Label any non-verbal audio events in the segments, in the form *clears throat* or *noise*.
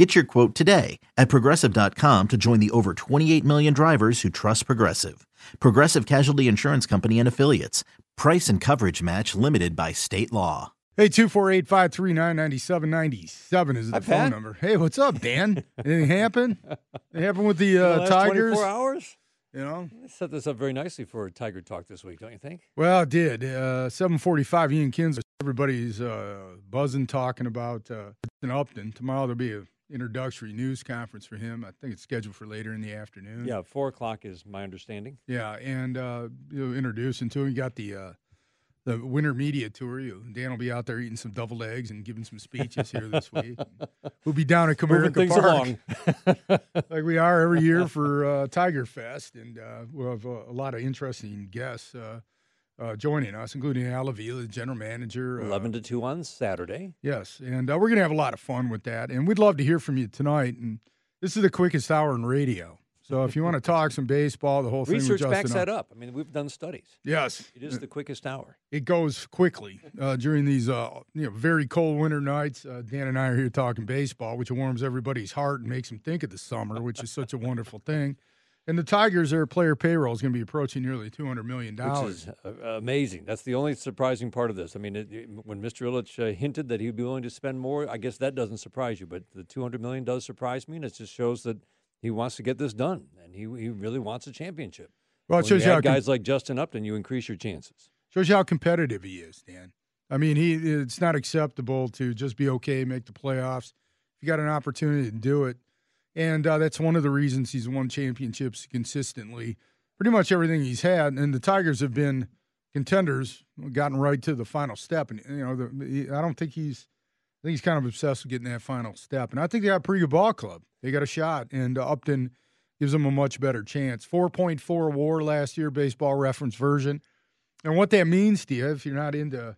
Get your quote today at progressive.com to join the over 28 million drivers who trust Progressive. Progressive Casualty Insurance Company and Affiliates. Price and coverage match limited by state law. Hey, 248 539 9797 is the Hi, phone Pat. number. Hey, what's up, Dan? *laughs* Anything happen? Anything happen with the The uh, last Tigers? 24 hours? You know? They set this up very nicely for Tiger Talk this week, don't you think? Well, it did. Uh, 745, Ian Kinsler. Everybody's uh, buzzing, talking about uh, in Upton. Tomorrow there'll be a introductory news conference for him. I think it's scheduled for later in the afternoon. Yeah, four o'clock is my understanding. Yeah, and uh, you know, introduce him to him. You got the uh, the winter media tour. You, Dan will be out there eating some deviled eggs and giving some speeches here this *laughs* week. We'll be down at Comerica Park *laughs* *laughs* like we are every year for uh, Tiger Fest, and uh, we'll have a, a lot of interesting guests uh, uh, joining us, including Al Avila, the general manager. uh, 11 to 2 on Saturday. Yes, and uh, we're going to have a lot of fun with that. And we'd love to hear from you tonight. And this is the quickest hour in radio. So if you want to *laughs* talk some baseball, the whole thing Research backs that up. I mean, we've done studies. Yes, It is the quickest hour. it goes quickly uh, during these uh, you know very cold winter nights. Uh, Dan and I are here talking baseball, which warms everybody's heart and makes them think of the summer, which is such a wonderful thing. And the Tigers, their player payroll is going to be approaching nearly two hundred million Which dollars. is uh, amazing. That's the only surprising part of this. I mean, it, it- when Mr. Ilitch uh, hinted that he'd be willing to spend more, I guess that doesn't surprise you. But the 200 million does surprise me, and it just shows that he wants to get this done, and he he really wants a championship. Well, it shows you how add com- guys like Justin Upton, you increase your chances. shows you how competitive he is, Dan. I mean, he it's not acceptable to just be okay, make the playoffs. If you got an opportunity to do it, and uh, that's one of the reasons he's won championships consistently. Pretty much everything he's had, and the Tigers have been contenders, gotten right to the final step. And you know, the, I don't think he's. I think he's kind of obsessed with getting that final step, and I think they got a pretty good ball club. They got a shot, and uh, Upton gives them a much better chance. Four point four WAR last year, baseball reference version. And what that means to you, if you're not into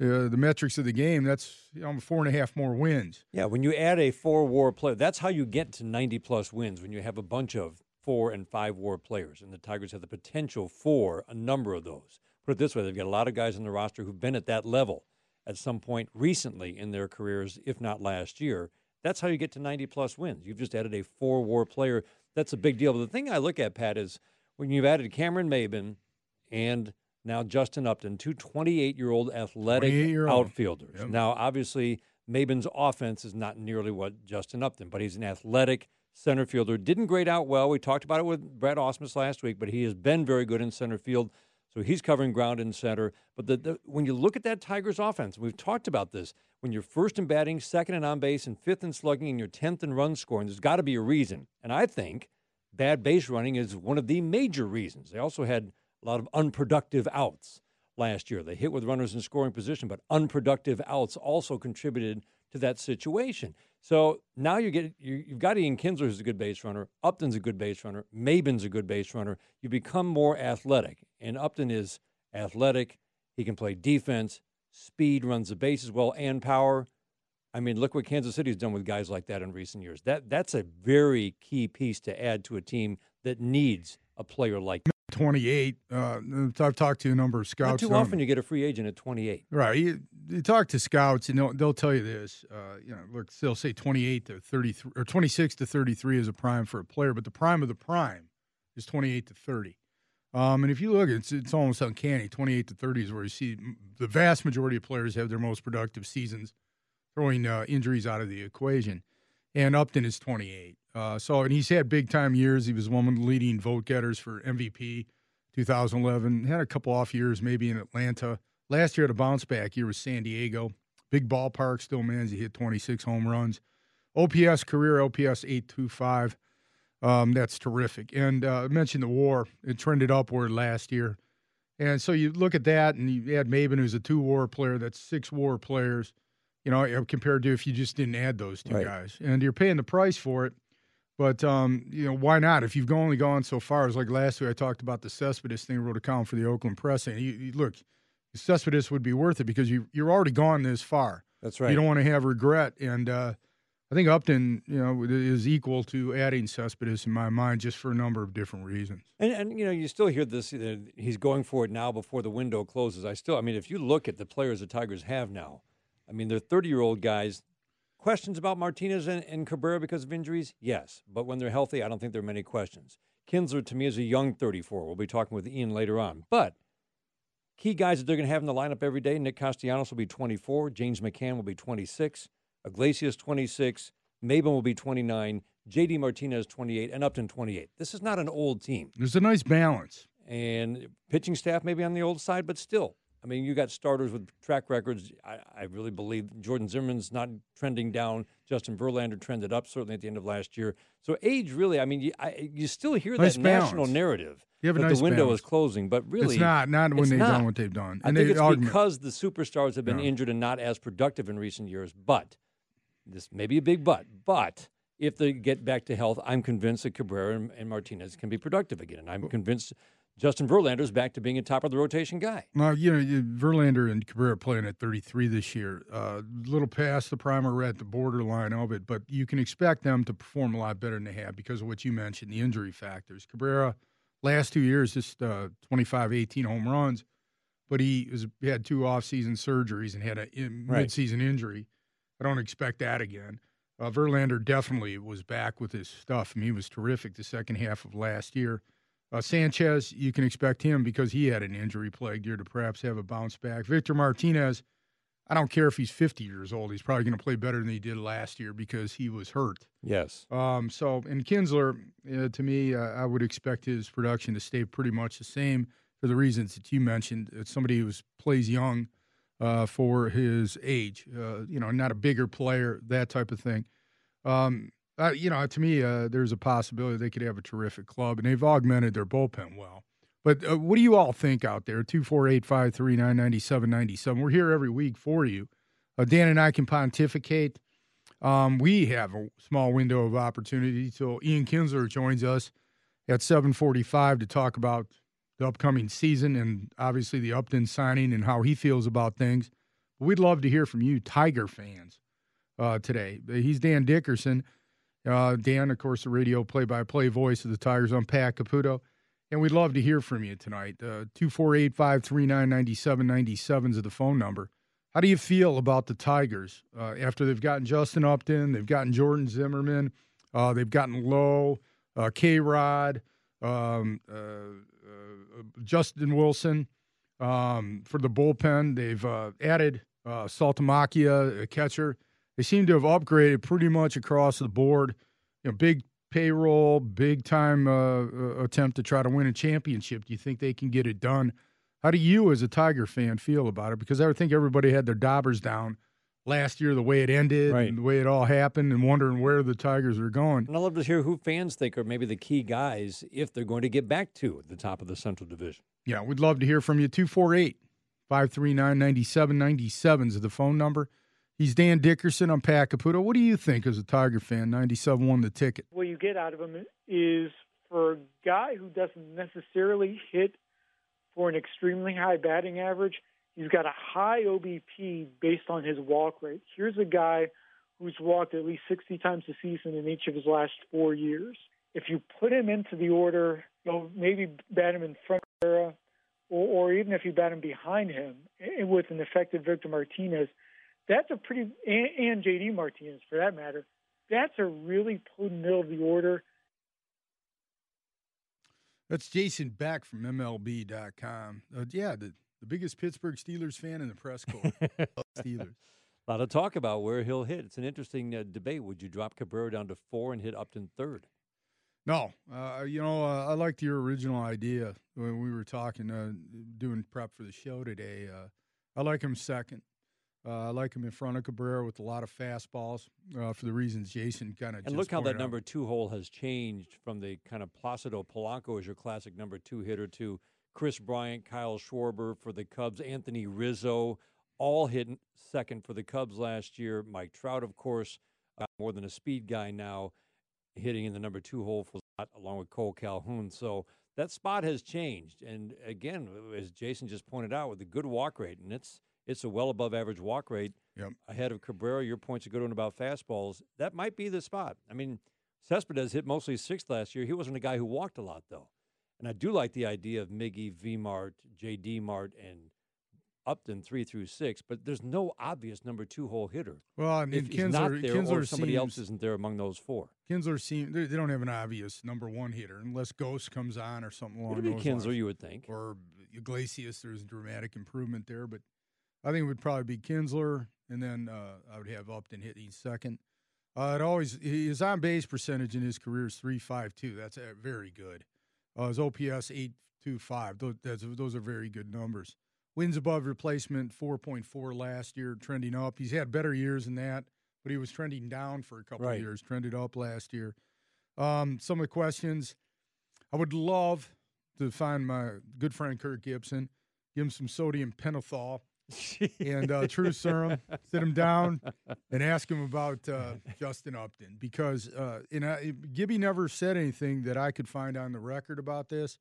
uh, the metrics of the game, that's you know, four and a half more wins. Yeah, when you add a four war player, that's how you get to 90 plus wins when you have a bunch of four and five war players. And the Tigers have the potential for a number of those. Put it this way they've got a lot of guys on the roster who've been at that level at some point recently in their careers, if not last year. That's how you get to 90 plus wins. You've just added a four war player. That's a big deal. But the thing I look at, Pat, is when you've added Cameron Maybin and now Justin Upton, two 28 year old athletic 28-year-old. outfielders. Yep. Now, obviously, Maybin's offense is not nearly what Justin Upton, but he's an athletic center fielder. Didn't grade out well. We talked about it with Brad Ausmus last week, but he has been very good in center field. So he's covering ground in center. But the, the, when you look at that Tigers offense, we've talked about this. When you're first in batting, second in on base, and fifth in slugging, and you're 10th in run scoring, there's got to be a reason. And I think bad base running is one of the major reasons. They also had a lot of unproductive outs last year. They hit with runners in scoring position, but unproductive outs also contributed to that situation. So now you get you, you've got Ian Kinsler who's a good base runner, Upton's a good base runner, Maybin's a good base runner. You become more athletic, and Upton is athletic. He can play defense, speed, runs the bases well, and power. I mean, look what Kansas City's done with guys like that in recent years. That that's a very key piece to add to a team that needs a player like. 28. Uh, I've talked to a number of scouts. Not too often you get a free agent at 28. Right. You, you talk to scouts, and they'll, they'll tell you this. Uh, you know, look, they'll say 28 to 33 or 26 to 33 is a prime for a player, but the prime of the prime is 28 to 30. Um, and if you look, it's it's almost uncanny. 28 to 30 is where you see the vast majority of players have their most productive seasons, throwing uh, injuries out of the equation. And Upton is 28. Uh, so, and he's had big time years. He was one of the leading vote getters for MVP 2011. Had a couple off years, maybe in Atlanta. Last year a bounce back year with San Diego. Big ballpark, still managed to hit 26 home runs. OPS career OPS 825. Um, that's terrific. And uh, I mentioned the war. It trended upward last year. And so you look at that, and you add Maybin, who's a two war player. That's six war players, you know, compared to if you just didn't add those two Right. guys. And you're paying the price for it. But um, you know, why not? If you've only gone so far, as like last week I talked about the Cespedes thing, wrote a column for the Oakland Press, and you, you, look, Cespedes would be worth it because you you're already gone this far. That's right. You don't want to have regret, and uh, I think Upton, you know, is equal to adding Cespedes in my mind, just for a number of different reasons. And, and you know, you still hear this. Uh, he's going for it now before the window closes. I still, I mean, if you look at the players the Tigers have now, I mean, they're 30 year old guys. Questions about Martinez and, and Cabrera because of injuries? Yes. But when they're healthy, I don't think there are many questions. Kinsler, to me, is a young 34. We'll be talking with Ian later on. But key guys that they're going to have in the lineup every day Nick Castellanos will be 24. James McCann will be 26. Iglesias, 26. Maybin will be 29. JD Martinez, 28. And Upton, 28. This is not an old team. There's a nice balance. And pitching staff maybe on the old side, but still, I mean, you got starters with track records. I, I, really believe Jordan Zimmermann's not trending down. Justin Verlander trended up certainly at the end of last year. So age, really, I mean, you, I, you still hear nice that balance. national narrative you have that nice the window balance. is closing, but really, it's not. Not when they've not. done what they've done. I think it's augment. because the superstars have been No. injured and not as productive in recent years. But this may be a big but. But if they get back to health, I'm convinced that Cabrera and, and Martinez can be productive again, and I'm convinced Justin Verlander's back to being a top of the rotation guy. Now, you know, Verlander and Cabrera playing at 33 this year. A uh, little past the prime or at the borderline of it, but you can expect them to perform a lot better than they have because of what you mentioned, the injury factors. Cabrera, last two years, just uh, 25, 18 home runs, but he, was, he had two offseason surgeries and had a in, Right. midseason injury. I don't expect that again. Uh, Verlander definitely was back with his stuff. I mean, he was terrific the second half of last year. Uh, Sanchez, you can expect him because he had an injury plagued year to perhaps have a bounce back. Victor Martinez, I don't care if he's 50 years old. He's probably going to play better than he did last year because he was hurt. Yes. Um, so, and Kinsler, uh, to me, uh, I would expect his production to stay pretty much the same for the reasons that you mentioned. It's somebody who plays young uh, for his age, uh, you know, not a bigger player, that type of thing. Um, uh, you know, to me, uh, there's a possibility they could have a terrific club, and they've augmented their bullpen well. But uh, what do you all think out there? 248 539 9797. We're here every week for you. Uh, Dan and I can pontificate. Um, we have a small window of opportunity till Ian Kinsler joins us at 745 to talk about the upcoming season and obviously the Upton signing and how he feels about things. We'd love to hear from you, Tiger fans, uh, today. He's Dan Dickerson. Uh, Dan, of course, the radio play-by-play voice of the Tigers on Pat Caputo. And we'd love to hear from you tonight. Uh, 248 539 9797 is the phone number. How do you feel about the Tigers uh, after they've gotten Justin Upton, they've gotten Jordan Zimmermann, uh, they've gotten Lowe, uh, K Rod, um, uh, uh, Justin Wilson um, for the bullpen? They've added uh, Saltalamacchia, a catcher. They seem to have upgraded pretty much across the board. You know, big payroll, big time uh, uh, attempt to try to win a championship. Do you think they can get it done? How do you, as a Tiger fan, feel about it? Because I think everybody had their daubers down last year, the way it ended, Right. and the way it all happened, and wondering where the Tigers are going. And I'd love to hear who fans think are maybe the key guys if they're going to get back to the top of the Central Division. Yeah, we'd love to hear from you. 248 539 9797 is the phone number. He's Dan Dickerson. I'm. What do you think as a Tiger fan? 97 won the ticket. what you get out of him is for a guy who doesn't necessarily hit for an extremely high batting average, he's got a high OBP based on his walk rate. Here's a guy who's walked at least 60 times a season in each of his last four years. If you put him into the order, you know, maybe bat him in front of Rivera, or, or even if you bat him behind him eh, with an effective Victor Martinez, that's a pretty, and, and JD Martinez for that matter, that's a really potent middle of the order. That's Jason Beck from MLB.com. Uh, yeah, the, the biggest Pittsburgh Steelers fan in the press corps. *laughs* Steelers. A lot of talk about where he'll hit. It's an interesting uh, debate. Would you drop Cabrera down to four and hit Upton third? No, uh, you know, uh, I liked your original idea when we were talking, uh, doing prep for the show today. Uh, I like him second. Uh, I like him in front of Cabrera with a lot of fastballs uh, for the reasons Jason kind of And look how that number two hole has changed from the kind of Placido Polanco as your classic number two hitter to Kris Bryant, Kyle Schwarber for the Cubs, Anthony Rizzo, all hit second for the Cubs last year. Mike Trout, of course, uh, more than a speed guy now. hitting in the number two hole for along with Kole Calhoun. So that spot has changed. And again, as Jason just pointed out, with a good walk rate, and it's it's a well above average walk rate Yep. ahead of Cabrera. Your point's a good one about fastballs. That might be the spot. I mean, Cespedes hit mostly sixth last year. He wasn't a guy who walked a lot though. And I do like the idea of Miggy, V Mart, JD Mart, and Upton three through six, but there's no obvious number two hole hitter. Well, I mean, if Kinsler, there Kinsler or somebody seems, else isn't there among those four. Kinsler seems they, they don't have an obvious number one hitter unless Gose comes on or something along It'd be those Kinsler, lines. you would think. or Iglesias. There's dramatic improvement there, but I think it would probably be Kinsler, and then uh, I would have Upton hitting second. Uh, it always his on base percentage in his career is three five two. That's uh, very good. Uh, his OPS eight two five. Those that's, those are very good numbers. Wins above replacement four point four last year, trending up. He's had better years than that, but he was trending down for a couple Right. of years. Trended up last year. Um, some of the questions I would love to find my good friend Kirk Gibson, give him some sodium pentothal *laughs* and uh, true serum, sit him down and ask him about uh, Justin Upton because uh, and I, Gibby never said anything that I could find on the record about this,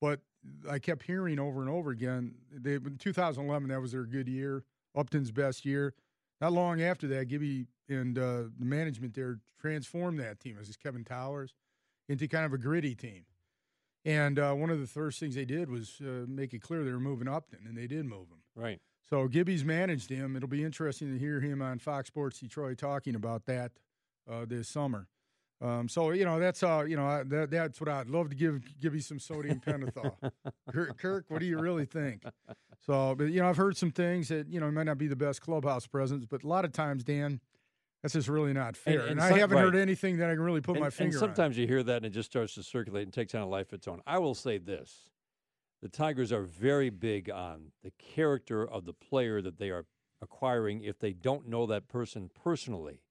but I kept hearing over and over again. They, in 2011, that was their good year, Upton's best year. Not long after that, Gibby and uh, the management there transformed that team. Is Kevin Towers into kind of a gritty team. And uh, one of the first things they did was uh, make it clear they were moving Upton, and they did move him. Right. So Gibby's managed him. It'll be interesting to hear him on Fox Sports Detroit talking about that uh, this summer. Um, so you know that's uh, you know I, that, that's what I'd love to give Gibby some sodium pentothal. *laughs* Kirk, Kirk, what do you really think? So, but you know I've heard some things that you know might not be the best clubhouse presence, but a lot of times, Dan, that's just really not fair. And, and I some- haven't heard anything that I can really put and, my and finger on. sometimes you hear that and it just starts to circulate and takes on a life of its own. I will say this the Tigers are very big on the character of the player that they are acquiring if they don't know that person personally.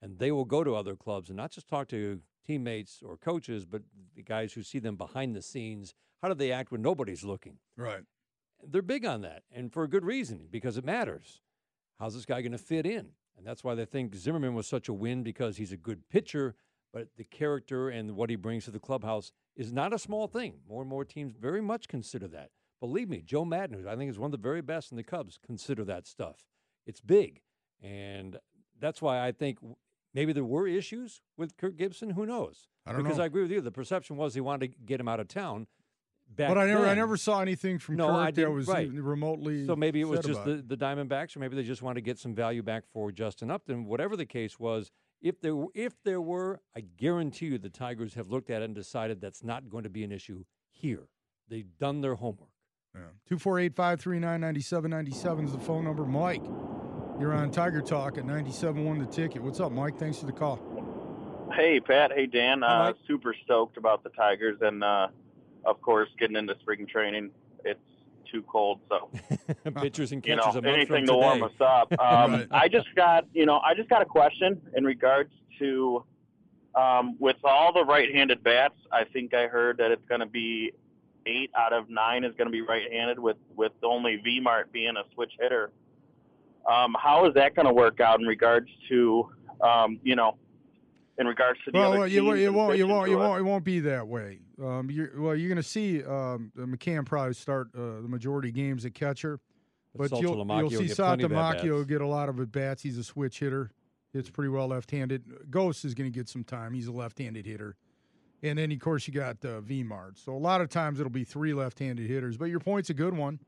And they will go to other clubs and not just talk to teammates or coaches, but the guys who see them behind the scenes. How do they act when nobody's looking? right. They're big on that, and for a good reason, because it matters. How's this guy going to fit in? And that's why they think Zimmermann was such a win because he's a good pitcher, but the character and what he brings to the clubhouse is not a small thing. More and more teams very much consider that. Believe me, Joe Maddon, who I think is one of the very best in the Cubs, consider that stuff. It's big, and that's why I think maybe there were issues with Kirk Gibson. Who knows? I don't because know. I agree with you. The perception was he wanted to get him out of town. Back But I never, I never saw anything from No, Kirk I that was right. remotely. So maybe it was just the, the Diamondbacks, or maybe they just wanted to get some value back for Justin Upton. Whatever the case was, if there if there were, I guarantee you the Tigers have looked at it and decided that's not going to be an issue here. They've done their homework. Two four eight five three nine ninety seven ninety seven is the phone number. Mike, you're on Tiger Talk at ninety seven one the ticket. What's up, Mike? Thanks for the call. Hey, Pat. Hey, Dan. Hey, Uh, super stoked about the Tigers, and uh, of course, getting into spring training. It's too cold, so *laughs* Pitchers and you know anything to warm us up. *laughs* Um, Right. I just got you know I just got a question in regards to um, with all the right-handed bats. I think I heard that it's going to be eight out of nine is going to be right-handed, with with only V Mart being a switch hitter. Um, how is that going to work out in regards to um, you know in regards to the Well, other well, you, teams won't- you won't, you won't, you won't, it won't be that way. Um, you're, well, you're going to see um, McCann probably start uh, the majority of games at catcher, but Salto you'll, you'll see get plenty Saltalamacchia get a lot of at bats. He's a switch hitter. It's pretty well left-handed. Gose is going to get some time. He's a left-handed hitter, and then of course you got uh, Vmart. So a lot of times it'll be three left-handed hitters. But your point's a good one.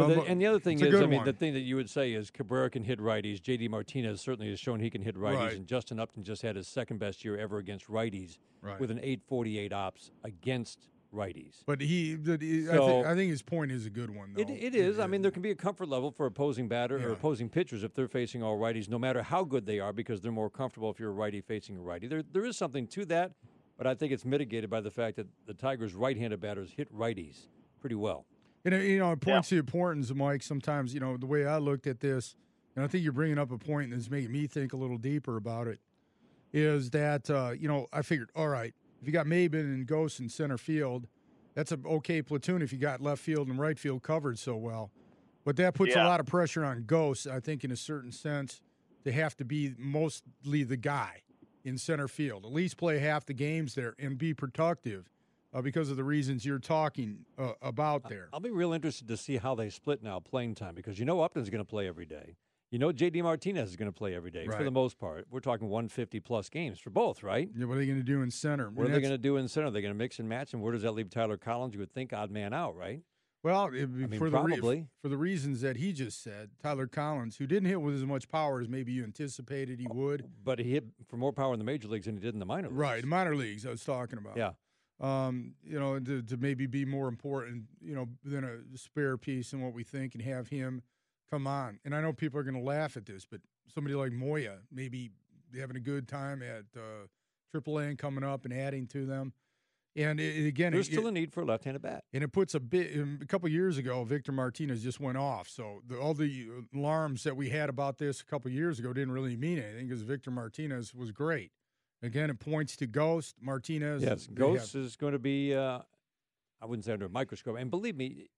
But the, and the other thing is, I mean, one. the thing that you would say is Cabrera can hit righties. J.D. Martinez certainly has shown he can hit righties, Right. and Justin Upton just had his second best year ever against righties Right. with an 848 ops against righties. But he, the, he- I, So- think, I think his point is a good one. Though. It, it is. I mean, there can be a comfort level for opposing batter Yeah. or opposing pitchers if they're facing all righties, no matter how good they are, because they're more comfortable if you're a righty facing a righty. There, there is something to that, but I think it's mitigated by the fact that the Tigers' right-handed batters hit righties pretty well. And it, you know, it points to the importance, Mike. Sometimes, you know, the way I looked at this, and I think you're bringing up a point that's making me think a little deeper about it, is that uh, you know I figured, all right, if you got Maybin and Gose in center field, that's an okay platoon. If you got left field and right field covered so well, but that puts a lot of pressure on Gose. I think, in a certain sense, to have to be mostly the guy. in center field. At least play half the games there and be productive uh, because of the reasons you're talking uh, about there. I'll be real interested to see how they split now playing time because you know Upton's going to play every day. You know JD Martinez is going to play every day Right. for the most part. We're talking 150 plus games for both, right? Yeah, what are they going to do in center? What are they going to do in center? They're going to mix and match, and where does that leave Tyler Collins? You would think odd man out, right? Well, it, mean, for the re- probably. for the reasons that he just said, Tyler Collins, who didn't hit with as much power as maybe you anticipated he would. But he hit for more power in the major leagues than he did in the minor leagues. Right, minor leagues I was talking about. Yeah. Um, you know, to, to maybe be more important, you know, than a spare piece in what we think and have him come on. And I know people are going to laugh at this, but somebody like Moya maybe having a good time at uh, AAA and coming up and adding to them. And it, it- again, There's it, still a need for a left-handed bat. and it puts a bit. um, A couple years ago, Victor Martinez just went off. So the, all the alarms that we had about this a couple years ago didn't really mean anything because Victor Martinez was great. Again, it points to Gose Martinez. Yes, Gose is going to be. Uh, I wouldn't say under a microscope. And believe me,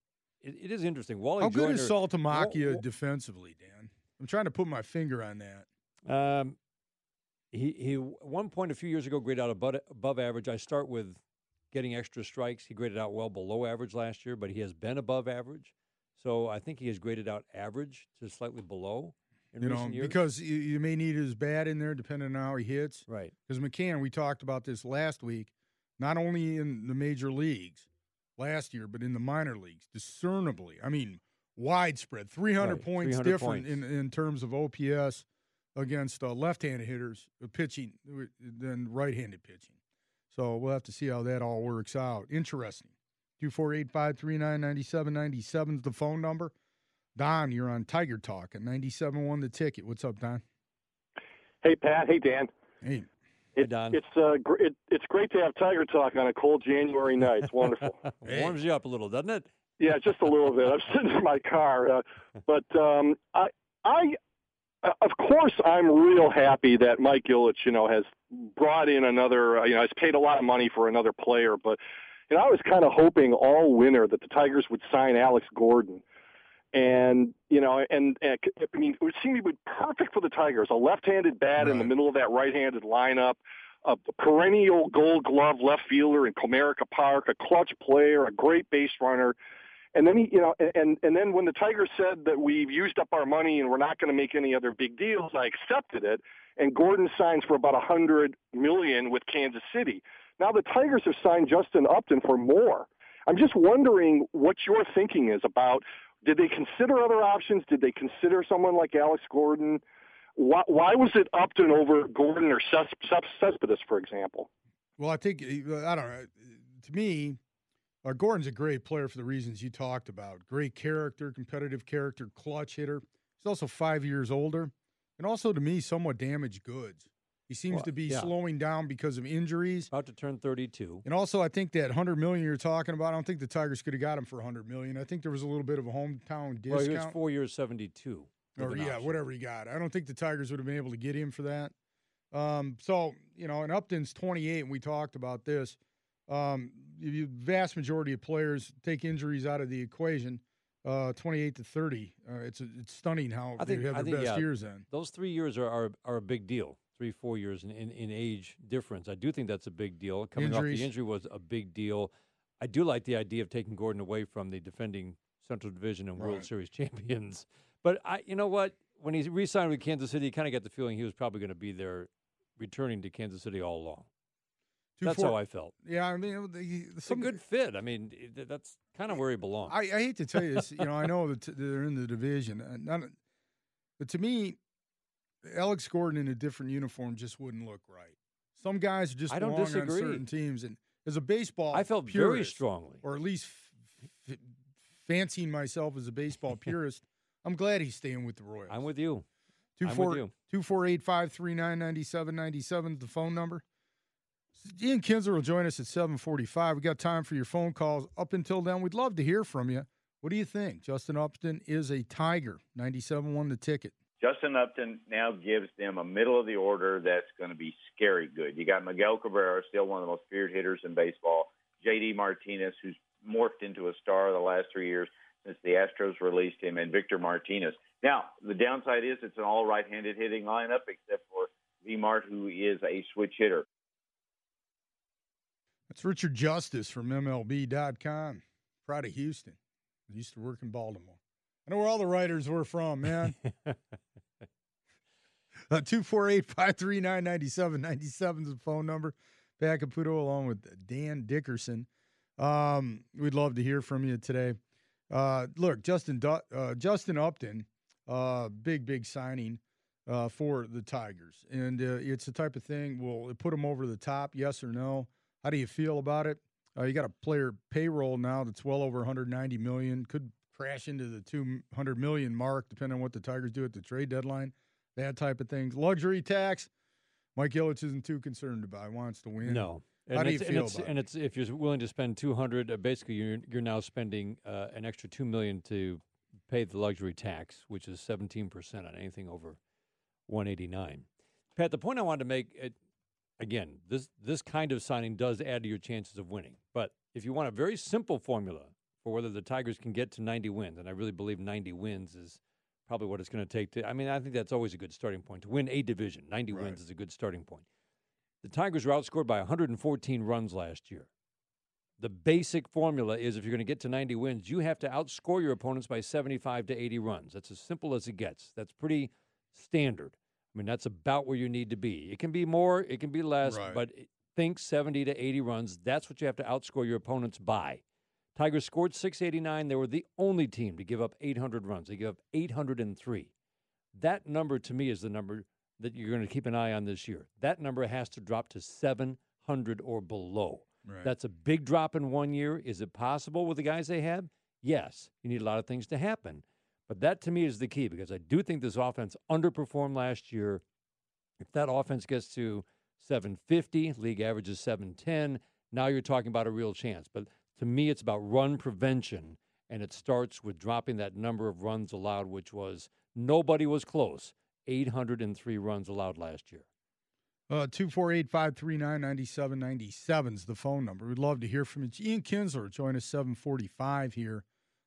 it, it is interesting. Wally How good Joyner, is Saltalamacchia Wa- Wa- defensively, Dan? I'm trying to put my finger on that. Um, he he one point a few years ago graded out above, above average. I start with getting extra strikes. He graded out well below average last year, but he has been above average. So I think he has graded out average to slightly below You know, years. because you, you may need his bat in there depending on how he hits. right, Because McCann, we talked about this last week, not only in the major leagues last year, but in the minor leagues, discernibly. I mean, widespread, 300 Right, points 300 different points. In, in terms of OPS against uh, left-handed hitters uh, pitching uh, than right-handed pitching. So we'll have to see how that all works out. Interesting. Two four eight five three nine ninety seven ninety seven is the phone number. Don, you're on Tiger Talk at 97.1 the ticket. What's up, Don? Hey Pat, hey Dan. Hey, It, Don. It's uh, gr- it, it's great to have Tiger Talk on a cold January night. It's wonderful. *laughs* warms you up a little, doesn't it? yeah, just a little bit. I'm *laughs* sitting in my car, uh, but um, I I uh, of course I'm real happy that Mike Ilitch, you know, has brought in another. uh, You know, has paid a lot of money for another player, but you know, I was kind of hoping all winter that the Tigers would sign Alex Gordon. And you know, and, and I mean, it would seem to be perfect for the Tigers. A left-handed bat in the middle of that right-handed lineup, a perennial Gold Glove left fielder in Comerica Park, a clutch player, a great base runner. And then he, you know, and and then when the Tigers said that we've used up our money and we're not going to make any other big deals, I accepted it. And Gordon signs for about a hundred million with Kansas City. Now the Tigers have signed Justin Upton for more. I'm just wondering what your thinking is about. Did they consider other options? Did they consider someone like Alex Gordon? Why, why was it Upton over Gordon or Ces- Ces- Cespedes, for example? Well, I think I don't know. To me, uh, Gordon's a great player for the reasons you talked about. Great character, competitive character, clutch hitter. He's also five years older, and also to me, somewhat damaged goods. He seems Well, to be yeah. slowing down because of injuries, About to turn 32. and also I think that hundred million you're talking about. I don't think the Tigers could have got him for hundred million. I think there was a little bit of a hometown discount. Well, he was four years, 72. with or yeah, option. whatever he got. I don't think the Tigers would have been able to get him for that. Um, so you know, and Upton's 28, and we talked about this. Um, you- vast majority of players take injuries out of the equation. Uh, 28 to 30. Uh, it's it's stunning how I they think- have their think, best yeah. years in. Those three years are, are, are a big deal. Three, four years in, in, in age difference. I do think that's a big deal. Coming off the injury was a big deal. I do like the idea of taking Gordon away from the defending Central Division and World Right. Series *laughs* champions. But I, you know what? When he re-signed with Kansas City, you kind of got the feeling he was probably going to be there, returning to Kansas City all along. Two, That's four- how I felt. Yeah, I mean, the, It's some a good fit. I mean, it- that's kind of where he belongs. I, I hate to tell you this. You know, I know that they're in the division, uh, not, but to me, Alex Gordon in a different uniform just wouldn't look right. Some guys just I don't disagree. on certain teams, and as a baseball, I felt very strongly. or at least f- f- fancying myself as a baseball *laughs* purist. I'm glad he's staying with the Royals. I'm with you. Two I'm with you. two four eight five three nine ninety seven ninety seven is the phone number. Ian Kinsler will join us at seven forty five. We got time for your phone calls. Up until then, we'd love to hear from you. What do you think? Justin Upton is a Tiger. Ninety seven won the ticket. Justin Upton now gives them a middle of the order that's going to be scary good. You got Miguel Cabrera, still one of the most feared hitters in baseball. J.D. Martinez, who's morphed into a star the last three years since the Astros released him, and Victor Martinez. Now, the downside is it's an all right-handed hitting lineup, except for V Mart, who is a switch hitter. That's Richard Justice from MLB.com. Proud of Houston. I used to work in Baltimore. I know where all the writers were from, man. *laughs* Uh, 248 539 9797 is the phone number. Pat Caputo along with Dan Dickerson. Um, we'd love to hear from you today. Uh, look, Justin uh, Justin Upton, uh, big, big signing uh, for the Tigers. And uh, it's the type of thing, will it put them over the top, yes or no? How do you feel about it? You got a player payroll now that's well over 190 million, could crash into the 200 million mark depending on what the Tigers do at the trade deadline that type of things. Luxury tax, Mike Ilitch isn't too concerned about. He wants to win. No. How and do you it's, feel and it's, about and it's if you're willing to spend 200 uh, basically you're you're now spending uh, an extra 2 million to pay the luxury tax which is 17% on anything over 189 pat the point i wanted to make it again this this kind of signing does add to your chances of winning but if you want a very simple formula for whether the tigers can get to 90 wins and i really believe 90 wins is probably what it's going to take to i mean i think that's always a good starting point to win a division 90 Right. wins is a good starting point the Tigers were outscored by 114 runs last year. The basic formula is if you're going to get to 90 wins, you have to outscore your opponents by 75 to 80 runs. That's as simple as it gets. That's pretty standard. I mean, that's about where you need to be. It can be more, it can be less, Right. but think 70 to 80 runs. That's what you have to outscore your opponents by. Tigers scored 689. They were the only team to give up 800 runs. They gave up 803. That number to me is the number that you're going to keep an eye on this year. That number has to drop to 700 or below. Right. That's a big drop in one year. Is it possible with the guys they have? Yes. You need a lot of things to happen. But that to me is the key because I do think this offense underperformed last year. If that offense gets to 750, league average is 710, now you're talking about a real chance. But to me, it's about run prevention, and it starts with dropping that number of runs allowed, which was nobody was close. 803 runs allowed last year. Uh, 248 539 9797 is the phone number. We'd love to hear from you. Ian Kinsler, join us 745 here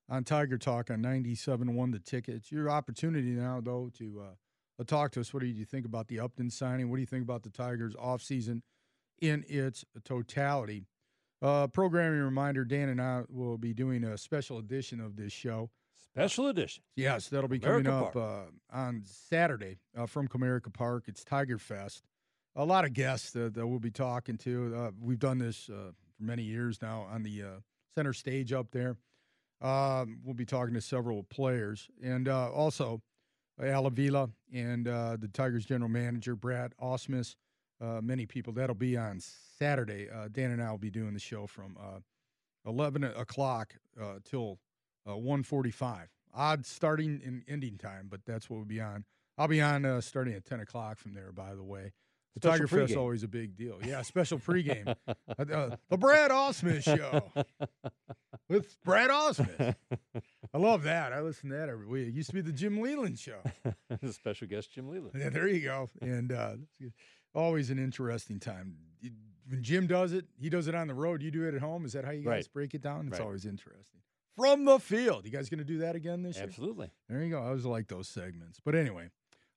on Tiger Talk on 97.1 The Ticket. It's your opportunity now, though, to uh, talk to us. What do you think about the Upton signing? What do you think about the Tigers' offseason in its totality? Uh, programming reminder Dan and I will be doing a special edition of this show. Special edition. Yes, that'll be coming up uh, on Saturday uh, from Comerica Park. It's Tiger Fest. A lot of guests that, that we'll be talking to. Uh, we've done this uh, for many years now on the uh, center stage up there. Um, we'll be talking to several players and uh, also Al Avila and uh, the Tigers general manager Brad Ausmus. Uh, many people. That'll be on Saturday. Uh, Dan and I will be doing the show from uh, 11 o'clock uh, till uh, 145. Odd starting and ending time, but that's what we'll be on. I'll be on uh, starting at 10 o'clock from there, by the way. The Special Tiger Fest always a big deal. Yeah, special *laughs* pregame. uh, uh, the Brad Ausmus Show with Brad Ausmus. I love that. I listen to that every week. It used to be the Jim Leyland Show. *laughs* Special guest Jim Leyland. Yeah, there you go. And uh, always an interesting time. When Jim does it, he does it on the road. You do it at home. Is that how you guys Right. break it down? It's Right. always interesting. From the field. You guys going to do that again this year? Absolutely. There you go. I always like those segments. But anyway,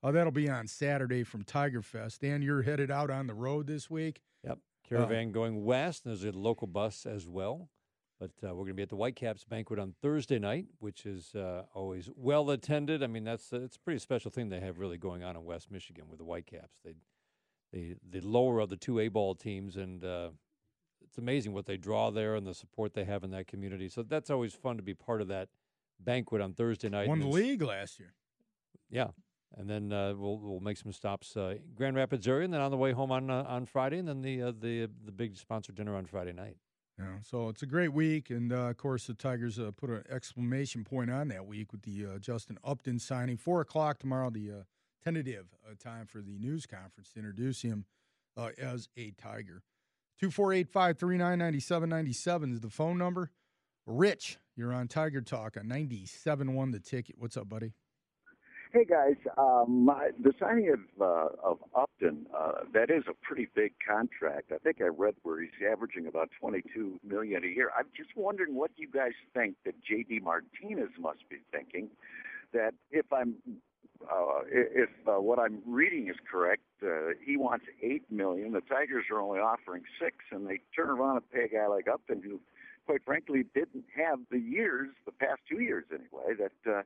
uh, that'll be on Saturday from Tiger Fest. Dan, you're headed out on the road this week. Yep. Caravan going west. And there's a local bus as well. But uh, we're going to be at the Whitecaps banquet on Thursday night, which is uh, always well attended. I mean, that's uh, it's a pretty special thing they have really going on in West Michigan with the Whitecaps. They, they, the lower of the two A ball teams, and uh, it's amazing what they draw there and the support they have in that community. So that's always fun to be part of that banquet on Thursday night. Won the league last year. Yeah, and then uh, we'll we'll make some stops uh, Grand Rapids area, and then on the way home on uh, on Friday, and then the uh, the the big sponsor dinner on Friday night. Yeah, so it's a great week, and uh, of course the Tigers uh, put an exclamation point on that week with the uh, Justin Upton signing. Four o'clock tomorrow, the uh, tentative uh, time for the news conference to introduce him uh, as a Tiger. Two four eight five three nine ninety seven ninety seven is the phone number. Rich, you're on Tiger Talk on ninety seven one. The ticket. What's up, buddy? Hey guys, um, the signing of uh, of Upton uh, that is a pretty big contract. I think I read where he's averaging about twenty two million a year. I'm just wondering what you guys think that J.D. Martinez must be thinking that if I'm uh, if uh, what I'm reading is correct, uh, he wants eight million. The Tigers are only offering six, and they turn around and pay a guy like Upton, who, quite frankly, didn't have the years, the past two years anyway, that uh,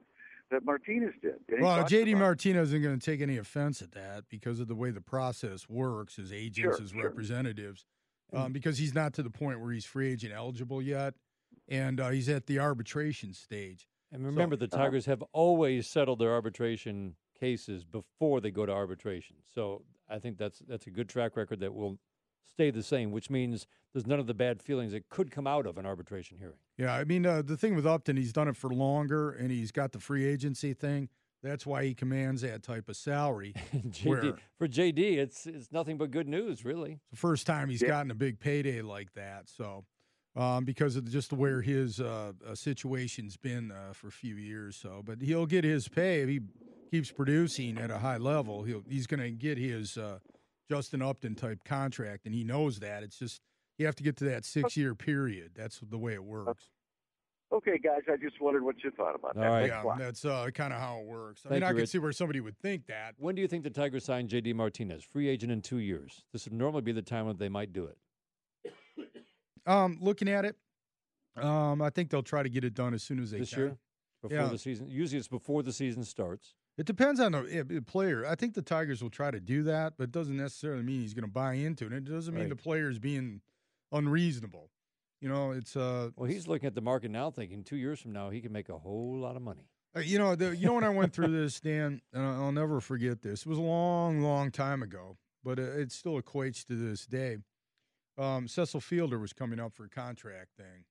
that Martinez did. And Well, JD Martinez isn't going to take any offense at that because of the way the process works, his agents, Sure, his sure. representatives, um, because he's not to the point where he's free agent eligible yet, and uh, he's at the arbitration stage. And remember, the uh, Tigers have always settled their arbitration cases before they go to arbitration. So I think that's that's a good track record that will stay the same, which means there's none of the bad feelings that could come out of an arbitration hearing. Yeah, I mean, uh, the thing with Upton, he's done it for longer, and he's got the free agency thing. That's why he commands that type of salary. *laughs* JD, Where- for JD, it's it's nothing but good news, really. It's the first time he's Yeah. gotten a big payday like that. So, um, because of just where his uh, uh, situation's been uh, for a few years. So, but he'll get his pay if he keeps producing at a high level. He'll he's going to get his uh, Justin Upton type contract, and he knows that. It's just you have to get to that six year period. That's the way it works. Okay, guys, I just wondered what you thought about that. right. Thanks Yeah, that's uh, kind of how it works. I Thank mean, I you, could Rich. see where somebody would think that. When do you think the Tigers sign JD Martinez, free agent in two years? This would normally be the time when they might do it. Um, looking at it, um, I think they'll try to get it done as soon as they this can. year, before Yeah. the season. Usually, it's before the season starts. It depends on the player. I think the Tigers will try to do that, but it doesn't necessarily mean he's going to buy into it. It doesn't mean Right. the player is being unreasonable. You know, it's uh, Well, he's looking at the market now, thinking two years from now he can make a whole lot of money. uh, you know, the, you know when I went through this, Dan, and I'll never forget this. It was a long, long time ago, but it still equates to this day. Um, Cecil Fielder was coming up for a contract thing.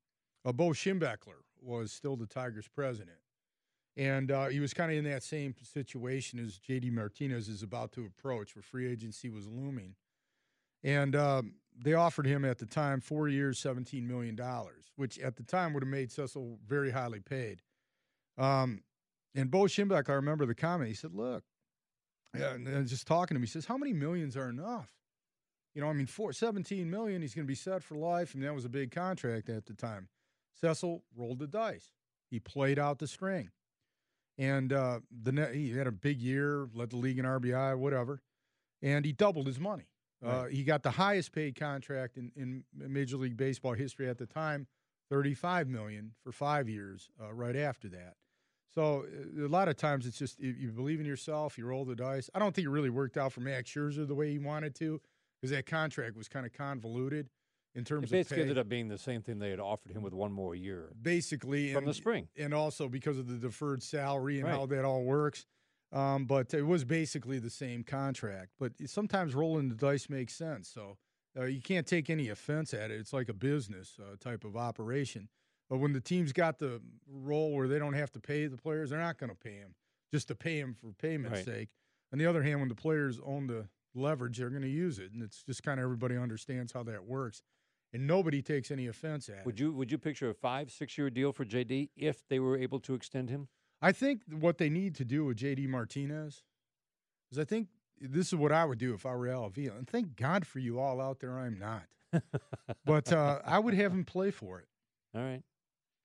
Uh, Bo Schembechler was still the Tigers president. And uh, he was kind of in that same situation as JD Martinez is about to approach, where free agency was looming. And um, they offered him at the time four years, $17 million, which at the time would have made Cecil very highly paid. Um, and Bo Schembechler, I remember the comment. He said, Look, yeah, and just talking to me, he says, How many millions are enough? You know, I mean, four, 17 million, he's going to be set for life. And that was a big contract at the time. Cecil rolled the dice. He played out the string. And uh, the net, he had a big year, led the league in RBI, whatever. And he doubled his money. Uh, he got the highest paid contract in, in Major League Baseball history at the time, 35 million for five years uh, right after that. So uh, a lot of times it's just if you believe in yourself, you roll the dice. I don't think it really worked out for Max Scherzer the way he wanted to because that contract was kind of convoluted in terms It basically of pay. ended up being the same thing they had offered him with one more year basically from and, the spring. and also because of the deferred salary and Right. how that all works. Um, but it was basically the same contract. But sometimes rolling the dice makes sense. So uh, you can't take any offense at it. It's like a business uh, type of operation. But when the team's got the role where they don't have to pay the players, they're not going to pay them just to pay them for payment's Right. sake. On the other hand, when the players own the leverage, they're going to use it, and it's just kind of everybody understands how that works, and nobody takes any offense at it. Would you would you picture a five six year deal for JD if they were able to extend him? I think what they need to do with JD Martinez is I think this is what I would do if I were Al Avila. And thank God for you all out there, I'm not. *laughs* But uh, I would have him play for it. All right,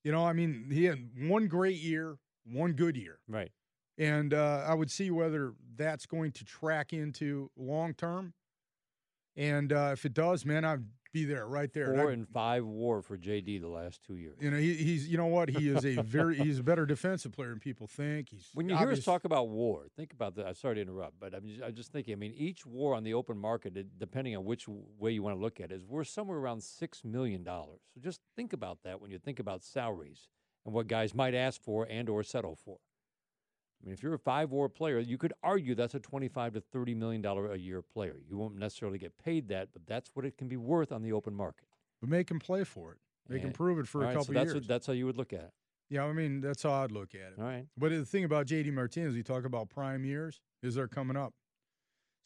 You know, I mean, he had one great year, one good year. right. And uh, I would see whether that's going to track into long term. And uh, if it does, man, I'd be there right there. And Four I'd- and five WAR for JD the last two years. you know, he, he's you know what? He is a very he's a better defensive player than people think. He's When you hear us talk about war, think about that. I'm sorry to interrupt, but I'm just, I'm just thinking. I mean, each war on the open market, depending on which way you want to look at it, is worth somewhere around six million dollars. So just think about that when you think about salaries and what guys might ask for and or settle for. I mean, if you're a five war player, you could argue that's a twenty-five to thirty million dollar a year player. You won't necessarily get paid that, but that's what it can be worth on the open market. but make him play for it. Make him prove it for a right, couple so that's years. what, that's how you would look at it. yeah, I mean that's how I'd look at it. All right. But the thing about JD Martinez, you talk about prime years, is they're coming up.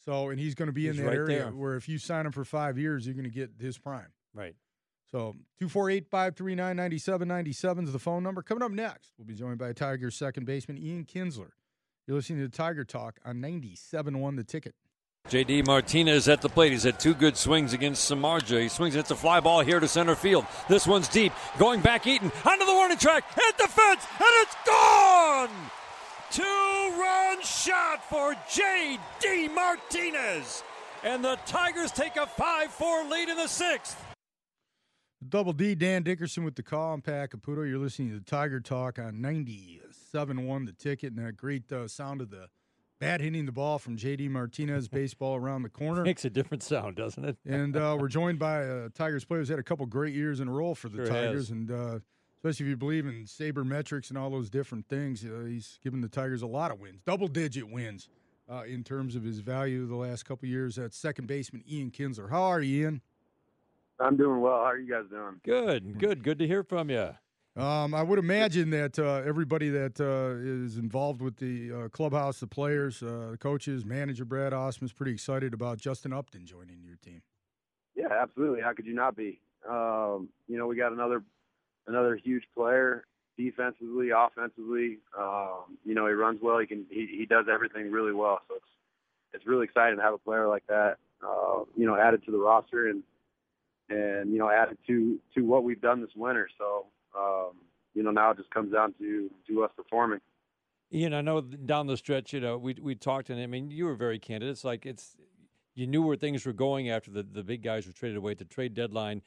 So and he's going to be He's in that right area there. where if you sign him for five years, you're going to get his prime. Right. So two four eight five three nine ninety seven ninety seven is the phone number. Coming up next, we'll be joined by Tigers second baseman Ian Kinsler. You're listening to Tiger Talk on 97.1 The Ticket. JD Martinez at the plate. He's had two good swings against Samardzija. He swings hits a fly ball here to center field. This one's deep. Going back Eaton onto the warning track. Hit the fence and it's gone! Two-run shot for J.D. Martinez. And the Tigers take a 5 4 lead in the sixth. Double D, Dan Dickerson with the call. I'm Pat Caputo. You're listening to the Tiger Talk on 97.1 The Ticket, and that great uh, sound of the bat hitting the ball from J.D. Martinez, baseball around the corner. Makes a different sound, doesn't it? and uh, we're joined by uh, Tigers players. Had a couple great years in a row for the Sure Tigers, has. and uh, especially if you believe in sabermetrics and all those different things, uh, he's given the Tigers a lot of wins, double-digit wins uh, in terms of his value the last couple years. That's second baseman Ian Kinsler. How are you, Ian? I'm doing well. How are you guys doing? Good, good, good to hear from you. Um, I would imagine that uh, everybody that uh, is involved with the uh, clubhouse, the players, uh, the coaches, manager Brad Ausmus is pretty excited about Justin Upton joining your team. Yeah, absolutely. How could you not be? Um, you know, we got another another huge player, defensively, offensively. Um, you know, he runs well. He can he, he does everything really well. So it's it's really exciting to have a player like that. Uh, you know, added to the roster and and you know added to to what we've done this winter. So um, you know now it just comes down to to us performing. Ian, I know down the stretch, you know, we we talked, and I mean, you were very candid. It's like it's you knew where things were going after the, the big guys were traded away at the trade deadline.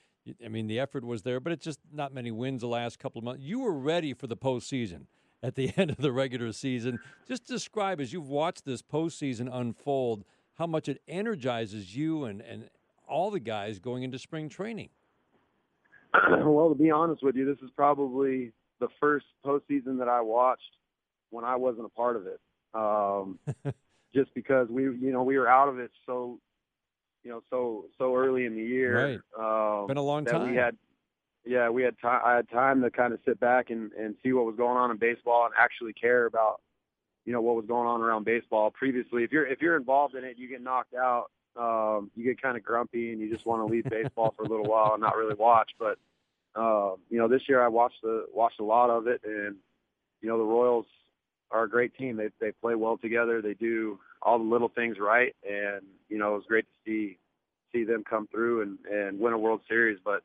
I mean, the effort was there, but it's just not many wins the last couple of months. You were ready for the postseason at the *laughs* end of the regular season. Just describe as you've watched this postseason unfold, how much it energizes you and, and all the guys going into spring training. *clears throat* well, to be honest with you, this is probably the first postseason that I watched when I wasn't a part of it. Um, *laughs* just because we, you know, we were out of it so, you know, so so early in the year. Right. Um, Been a long time. We had, yeah, we had time. I had time to kind of sit back and and see what was going on in baseball and actually care about, you know, what was going on around baseball. Previously, if you're if you're involved in it, you get knocked out. Um, you get kind of grumpy and you just want to leave baseball for a little while and not really watch. But um, you know, this year I watched the watched a lot of it, and you know, the Royals are a great team. They they play well together. They do all the little things right, and you know, it was great to see see them come through and and win a World Series. But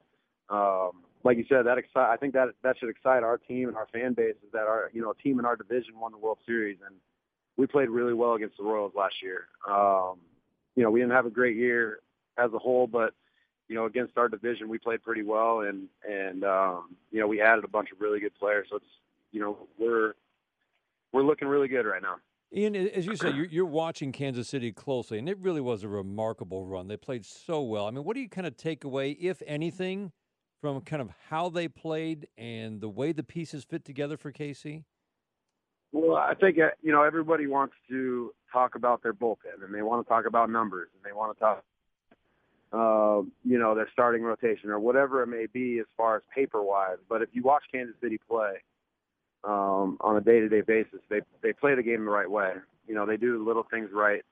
um, like you said, that excite. I think that that should excite our team and our fan base is that our you know team in our division won the World Series, and we played really well against the Royals last year. Um, you know, we didn't have a great year as a whole, but you know, against our division, we played pretty well, and and um, you know, we added a bunch of really good players. So it's you know, we're we're looking really good right now. Ian, as you say, *clears throat* you're, you're watching Kansas City closely, and it really was a remarkable run. They played so well. I mean, what do you kind of take away, if anything, from kind of how they played and the way the pieces fit together for KC? Well, I think uh, you know everybody wants to talk about their bullpen, and they want to talk about numbers, and they want to talk, uh, you know, their starting rotation or whatever it may be as far as paper wise. But if you watch Kansas City play um, on a day-to-day basis, they they play the game the right way. You know, they do the little things right.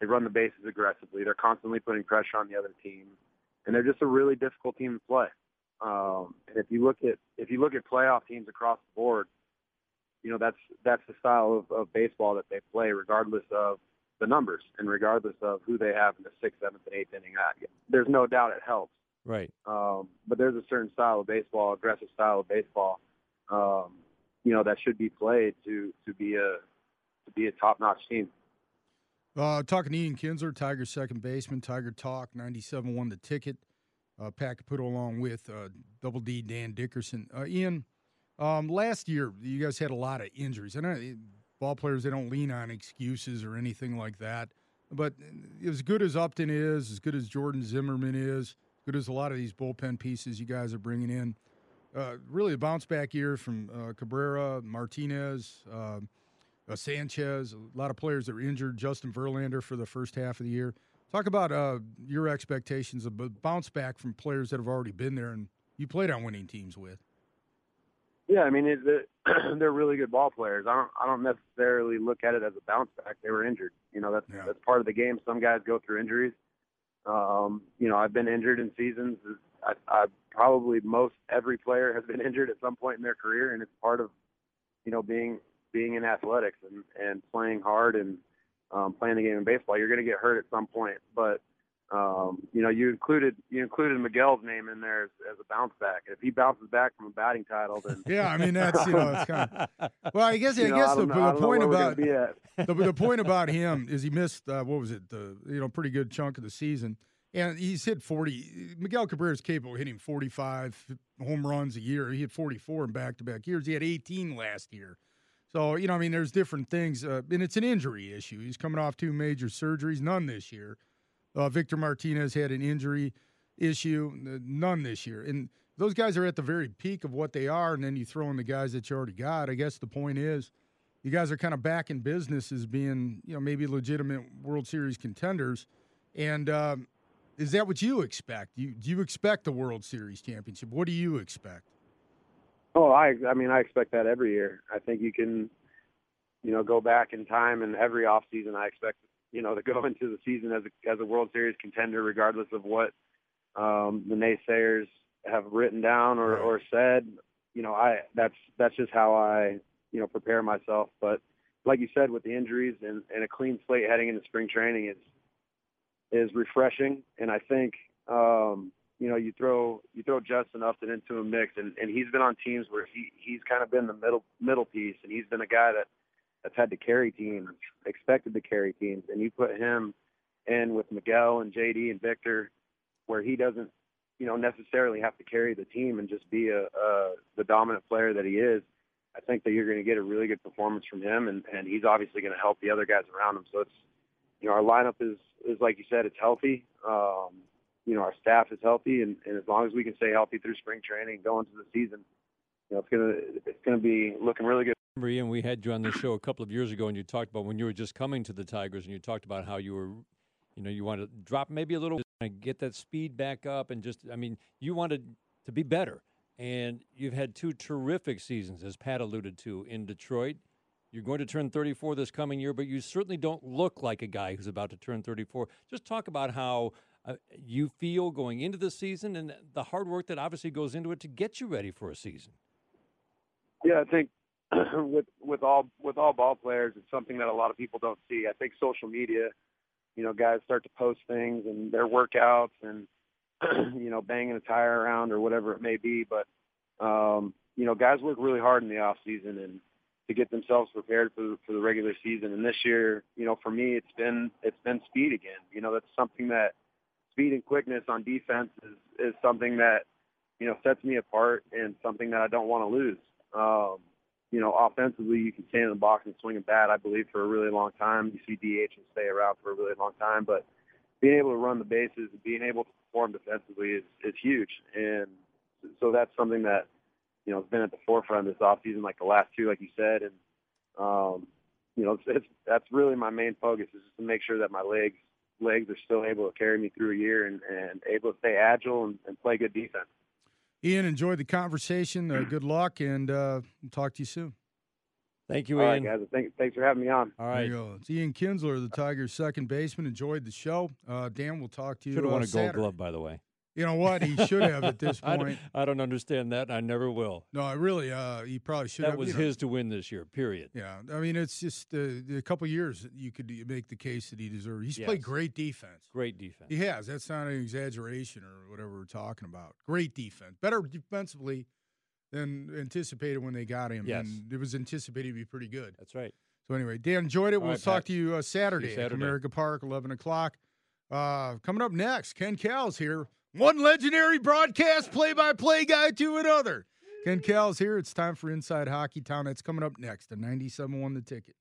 They run the bases aggressively. They're constantly putting pressure on the other team, and they're just a really difficult team to play. Um, and if you look at if you look at playoff teams across the board, you know that's that's the style of, of baseball that they play, regardless of the numbers and regardless of who they have in the sixth, seventh, and eighth inning. I, there's no doubt it helps. Right. Um, but there's a certain style of baseball, aggressive style of baseball, um, you know, that should be played to to be a to be a top notch team. Uh, talking to Ian Kinsler, Tiger second baseman, Tiger Talk, 97 won the ticket. Uh, Pat Caputo along with uh, Double D Dan Dickerson. Uh, Ian, um, last year you guys had a lot of injuries. I know eh, ball players they don't lean on excuses or anything like that. But as good as Upton is, as good as Jordan Zimmermann is, as good as a lot of these bullpen pieces you guys are bringing in, uh, really a bounce back year from uh, Cabrera, Martinez, uh, uh, Sanchez, a lot of players that were injured. Justin Verlander for the first half of the year. Talk about uh, your expectations of bounce back from players that have already been there and you played on winning teams with. Yeah, I mean it, it, *clears throat* they're really good ball players. I don't I don't necessarily look at it as a bounce back. They were injured. You know that's Yeah. that's part of the game. Some guys go through injuries. Um, you know I've been injured in seasons. I, I probably most every player has been *laughs* injured at some point in their career, and it's part of you know being being in athletics and and playing hard and um, playing the game in baseball. You're going to get hurt at some point, but um, you know, you included you included Miguel's name in there as, as a bounce back. If he bounces back from a batting title, then *laughs* Yeah, I mean that's you know it's kind of *laughs* well. I guess I know, guess I the, know, the point where we're gonna about *laughs* the, the point about him is he missed uh, what was it the you know pretty good chunk of the season, and he's hit forty. Miguel Cabrera is capable of hitting forty five home runs a year. He hit forty four in back to back years. He had eighteen last year. So you know, I mean, there's different things, uh, and it's an injury issue. He's coming off two major surgeries, none this year. Uh, Victor Martinez had an injury issue, none this year, and those guys are at the very peak of what they are, and then you throw in the guys that you already got. I guess the point is, you guys are kind of back in business as being, you know, maybe legitimate World Series contenders. And um, is that what you expect? You, do you expect the World Series championship? What do you expect? Oh, I I mean I expect that every year. I think you can, you know, go back in time and every off season I expect you know to go *laughs* into the season as a as a World Series contender, regardless of what um, the naysayers have written down or, or said. You know, I that's that's just how I you know prepare myself. But like you said, with the injuries and, and a clean slate heading into spring training is is refreshing. And I think um, you know you throw you throw Justin Upton into a mix, and, and he's been on teams where he he's kind of been the middle middle piece, and he's been a guy that that's had to carry teams, expected to carry teams, and you put him in with Miguel and JD and Victor, where he doesn't you know necessarily have to carry the team and just be a, a the dominant player that he is. I think that you're going to get a really good performance from him, and and he's obviously going to help the other guys around him. So it's you know our lineup is is like you said, it's healthy. Um, you know our staff is healthy, and, and as long as we can stay healthy through spring training, go into the season, you know it's gonna it's gonna be looking really good. And we had you on the show a couple of years ago, and you talked about when you were just coming to the Tigers, and you talked about how you were, you know, you wanted to drop maybe a little, get that speed back up, and just, I mean, you wanted to be better. And you've had two terrific seasons, as Pat alluded to, in Detroit. You're going to turn 34 this coming year, but you certainly don't look like a guy who's about to turn 34. Just talk about how uh, you feel going into the season and the hard work that obviously goes into it to get you ready for a season. Yeah, I think *clears throat* with with all with all ball players, it's something that a lot of people don't see. I think social media, you know, guys start to post things and their workouts and *clears throat* you know banging a tire around or whatever it may be. But um, you know, guys work really hard in the off season and to get themselves prepared for for the regular season. And this year, you know, for me, it's been it's been speed again. You know, that's something that speed and quickness on defense is is something that you know sets me apart and something that I don't want to lose. Um, you know, offensively, you can stand in the box and swing a bat, I believe, for a really long time. You see DH and stay around for a really long time. But being able to run the bases and being able to perform defensively is, is huge. And so that's something that, you know, has been at the forefront this offseason, like the last two, like you said. And, um, you know, it's, it's, that's really my main focus is just to make sure that my legs legs are still able to carry me through a year and, and able to stay agile and, and play good defense. Ian, enjoyed the conversation. Uh, good luck, and uh, talk to you soon. Thank you, All Ian. right, guys. Thanks, thanks for having me on. All right. Go. It's Ian Kinsler, the Tigers' second baseman. Enjoyed the show. Uh, Dan, we'll talk to you. Should have uh, won a Saturday. gold glove, by the way. You know what? He should have at this *laughs* I, point. don't, I don't understand that, I never will. No, I really, uh, he probably should That have. was you know. his to win this year, period. Yeah, I mean, it's just uh, a couple years you could make the case that he deserved. He's played great defense. Great defense. He has. That's not an exaggeration or whatever we're talking about. Great defense. Better defensively than anticipated when they got him. Yes. And it was anticipated to be pretty good. That's right. So anyway, Dan enjoyed it. All we'll right, talk Pat. to you uh, Saturday, See you Saturday. at Comerica Park, 11 o'clock. Uh, coming up next, Ken Kal's here. One legendary broadcast play-by-play guy to another. Ken Kal's here. It's time for Inside Hockey Town. That's coming up next. A 97-1 the ticket.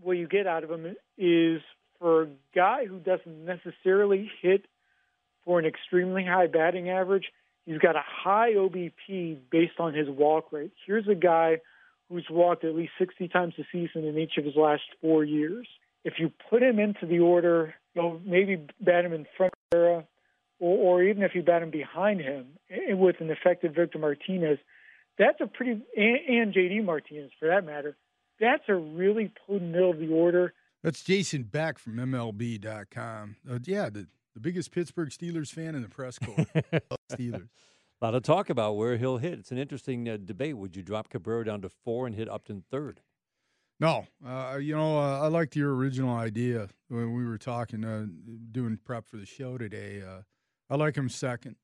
what you get out of him is for a guy who doesn't necessarily hit for an extremely high batting average, he's got a high OBP based on his walk rate. Here's a guy who's walked at least 60 times a season in each of his last four years. If you put him into the order, you'll maybe bat him in front of or, or even if you bat him behind him eh, with an effective Victor Martinez, that's a pretty, and, and JD Martinez for that matter, that's a really potent middle of the order. That's Jason Beck from MLB.com. Uh, yeah, the, the biggest Pittsburgh Steelers fan in the press corps. *laughs* Steelers. A lot of talk about where he'll hit. It's an interesting uh, debate. Would you drop Cabrera down to four and hit Upton third? No, uh, you know, uh, I liked your original idea when we were talking, uh, doing prep for the show today. I like him second.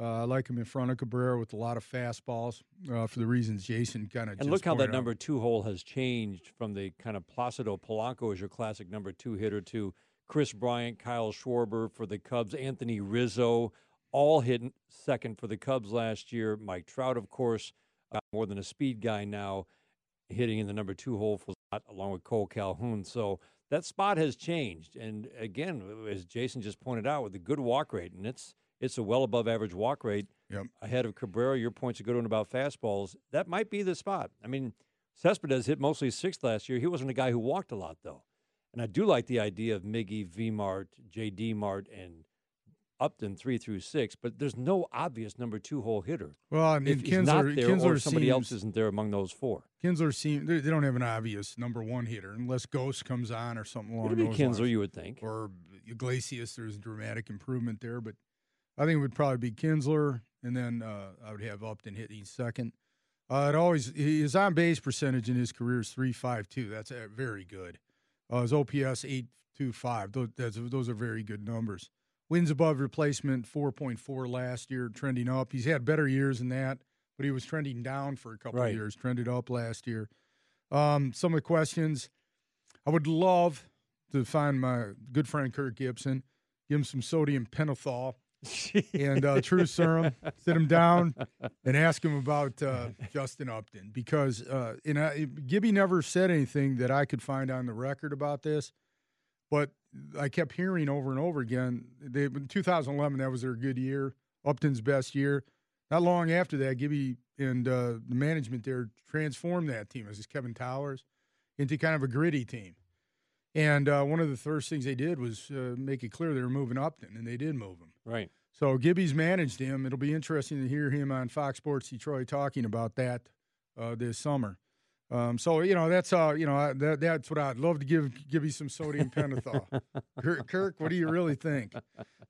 Uh, I like him in front of Cabrera with a lot of fastballs uh, for the reasons Jason kind of And look how that number two hole has changed from the kind of Placido Polanco as your classic number two hitter to Kris Bryant, Kyle Schwarber for the Cubs, Anthony Rizzo, all hit second for the Cubs last year. Mike Trout, of course, uh, more than a speed guy now, hitting in the number two hole for lot along with Kole Calhoun. So that spot has changed. And again, as Jason just pointed out, with a good walk rate, and it's it's a well above average walk rate yep. ahead of Cabrera. Your point's a good one about fastballs. That might be the spot. I mean, Cespedes hit mostly sixth last year. He wasn't a guy who walked a lot, though. And I do like the idea of Miggy, V Mart, JD Mart, and Upton three through six, but there's no obvious number two hole hitter. Well, I mean, if Kinsler, not there Kinsler or somebody seems, else isn't there among those four. Kinsler seems they, don't have an obvious number one hitter unless Gose comes on or something along It'd be those Kinsler, lines. you would think, or Iglesias. There's dramatic improvement there, but I think it would probably be Kinsler, and then uh, I would have Upton hitting second. Uh, it always his on base percentage in his career is three five two. That's uh, very good. Uh, his OPS eight two five. Those those are very good numbers. Wins above replacement four point four last year, trending up. He's had better years than that, but he was trending down for a couple Right. of years. Trended up last year. Um, some of the questions I would love to find my good friend Kirk Gibson, give him some sodium pentothal *laughs* and uh, true serum, sit him down and ask him about uh, Justin Upton because uh, and I, Gibby never said anything that I could find on the record about this, but I kept hearing over and over again. They, in 2011, that was their good year, Upton's best year. Not long after that, Gibby and uh, the management there transformed that team, as is Kevin Towers, into kind of a gritty team. And uh, one of the first things they did was uh, make it clear they were moving Upton, and they did move him. right? So Gibby's managed him. It'll be interesting to hear him on Fox Sports Detroit talking about that uh, this summer. Um, so you know that's uh you know I, that that's what I'd love to give give you some sodium pentothal. *laughs* Kirk, Kirk, what do you really think?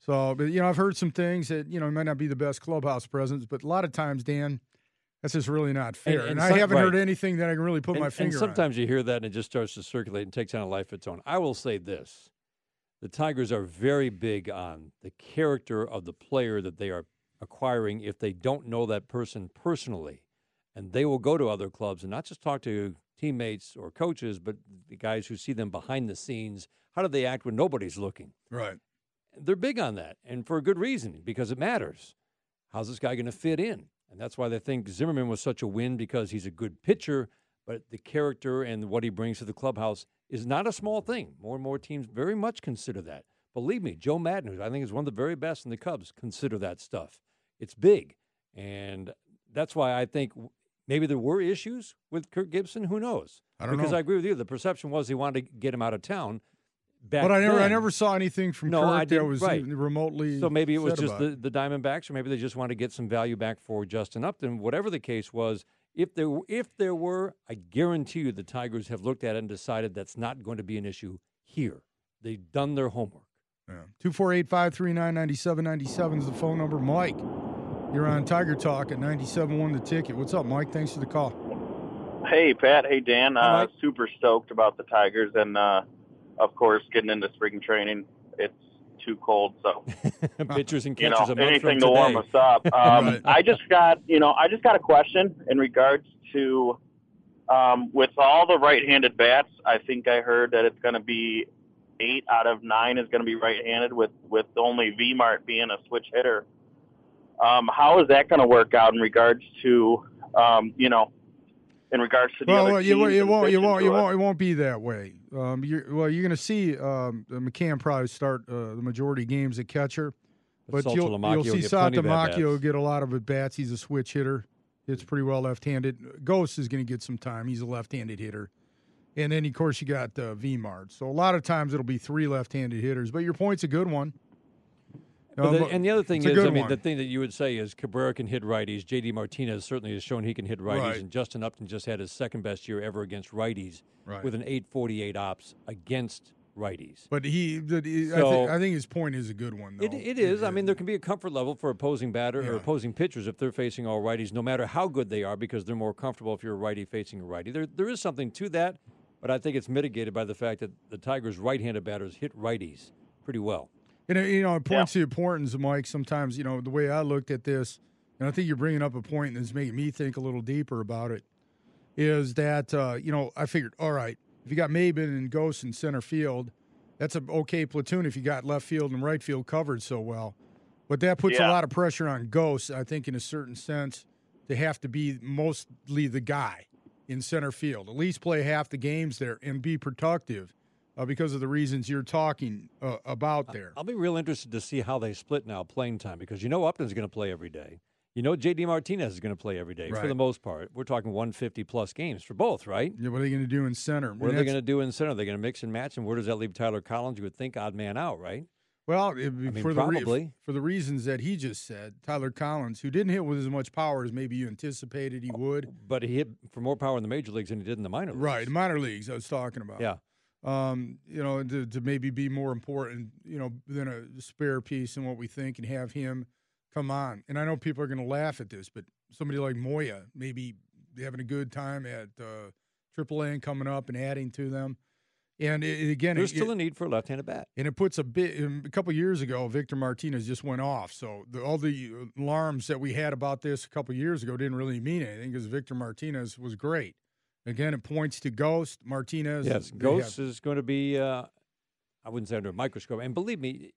So, but you know I've heard some things that you know might not be the best clubhouse presence, but a lot of times, Dan, that's just really not fair. And, and I some- haven't heard anything that I can really put and, my and finger on. sometimes you hear that and it just starts to circulate and takes on a life of its own. I will say this the Tigers are very big on the character of the player that they are acquiring if they don't know that person personally. And they will go to other clubs and not just talk to teammates or coaches, but the guys who see them behind the scenes. How do they act when nobody's looking? Right. They're big on that, and for a good reason, because it matters. How's this guy going to fit in? And that's why they think Zimmermann was such a win because he's a good pitcher, but the character and what he brings to the clubhouse is not a small thing. More and more teams very much consider that. Believe me, Joe Maddon, who I think is one of the very best in the Cubs, consider that stuff. It's big, and that's why I think maybe there were issues with Kirk Gibson. Who knows? I don't because know. I agree with you. The perception was he wanted to get him out of town. Back but I never I never saw anything from No, Kirk I that was right. remotely. So maybe it was just the, the Diamondbacks, or maybe they just wanted to get some value back for Justin Upton. Whatever the case was, if there if there were, I guarantee you the Tigers have looked at it and decided that's not going to be an issue here. They've done their homework. Two four eight five three nine ninety seven ninety seven is the phone number. Mike, you're on Tiger Talk at ninety seven one the ticket. What's up, Mike? Thanks for the call. Hey, Pat. Hey, Dan. Hi, Uh, Mike. super stoked about the Tigers, and uh, of course, getting into spring training. It's too cold, so *laughs* Pitchers and you know catchers a month anything from to warm us up. *laughs* Um, Right. I just got you know I just got a question in regards to um, with all the right-handed bats. I think I heard that it's going to be eight out of nine is going to be right-handed, with with only V Mart being a switch hitter. Um, how is that going to work out in regards to um, you know in regards to the Well, other well, you, teams won't- you won't, you won't, you won't, it won't be that way. Um, you're, well, you're going to see um, McCann probably start uh, the majority of games at catcher, but Salto you'll, you'll see get plenty Saltalamacchia get a lot of at bats. He's a switch hitter. It's pretty well left-handed. Gose is going to get some time. He's a left-handed hitter, and then of course you got uh, Vmart. So a lot of times it'll be three left-handed hitters. But your point's a good one. But the, and the other thing is, I mean, one. the thing that you would say is Cabrera can hit righties. J.D. Martinez certainly has shown he can hit righties, Right. and Justin Upton just had his second best year ever against righties Right. with an 848 ops against righties. But he, the, he- I, So- think, I think his point is a good one. Though. It, it is. I mean, there can be a comfort level for opposing batter Yeah. or opposing pitchers if they're facing all righties, no matter how good they are, because they're more comfortable if you're a righty facing a righty. There, there is something to that, but I think it's mitigated by the fact that the Tigers' right-handed batters hit righties pretty well. And uh, you know, it points to the importance, Mike. Sometimes you know the way I looked at this, and I think you're bringing up a point that's making me think a little deeper about it. Is that uh, you know I figured, all right, if you got Maybin and Gose in center field, that's an okay platoon. If you got left field and right field covered so well, but that puts Yeah. a lot of pressure on Gose. I think in a certain sense, to have to be mostly the guy in center field, at least play half the games there and be productive. Uh, because of the reasons you're talking uh, about there. I'll be real interested to see how they split now playing time because you know Upton's going to play every day. You know JD Martinez is going to play every day for the most part. We're talking 150 plus games for both, right? Yeah, what are they going to do in center? What are they going to do in center? They're going to mix and match, and where does that leave Tyler Collins? You would think odd man out, right? Well, it, mean, for the re- for the reasons that he just said, Tyler Collins, who didn't hit with as much power as maybe you anticipated he would. But he hit for more power in the major leagues than he did in the minor leagues. Right, the minor leagues I was talking about. Yeah. Um, you know, to, to maybe be more important, you know, than a spare piece in what we think and have him come on. And I know people are going to laugh at this, but somebody like Moya maybe having a good time at uh, AAA and coming up and adding to them. And it, it- again, There's it, still a need for a left-handed bat. and it puts a bit. um, A couple years ago, Victor Martinez just went off. So the, all the alarms that we had about this a couple years ago didn't really mean anything because Victor Martinez was great. Again, it points to Gose Martinez. Yes, Gose is going to be. Uh, I wouldn't say under a microscope. And believe me,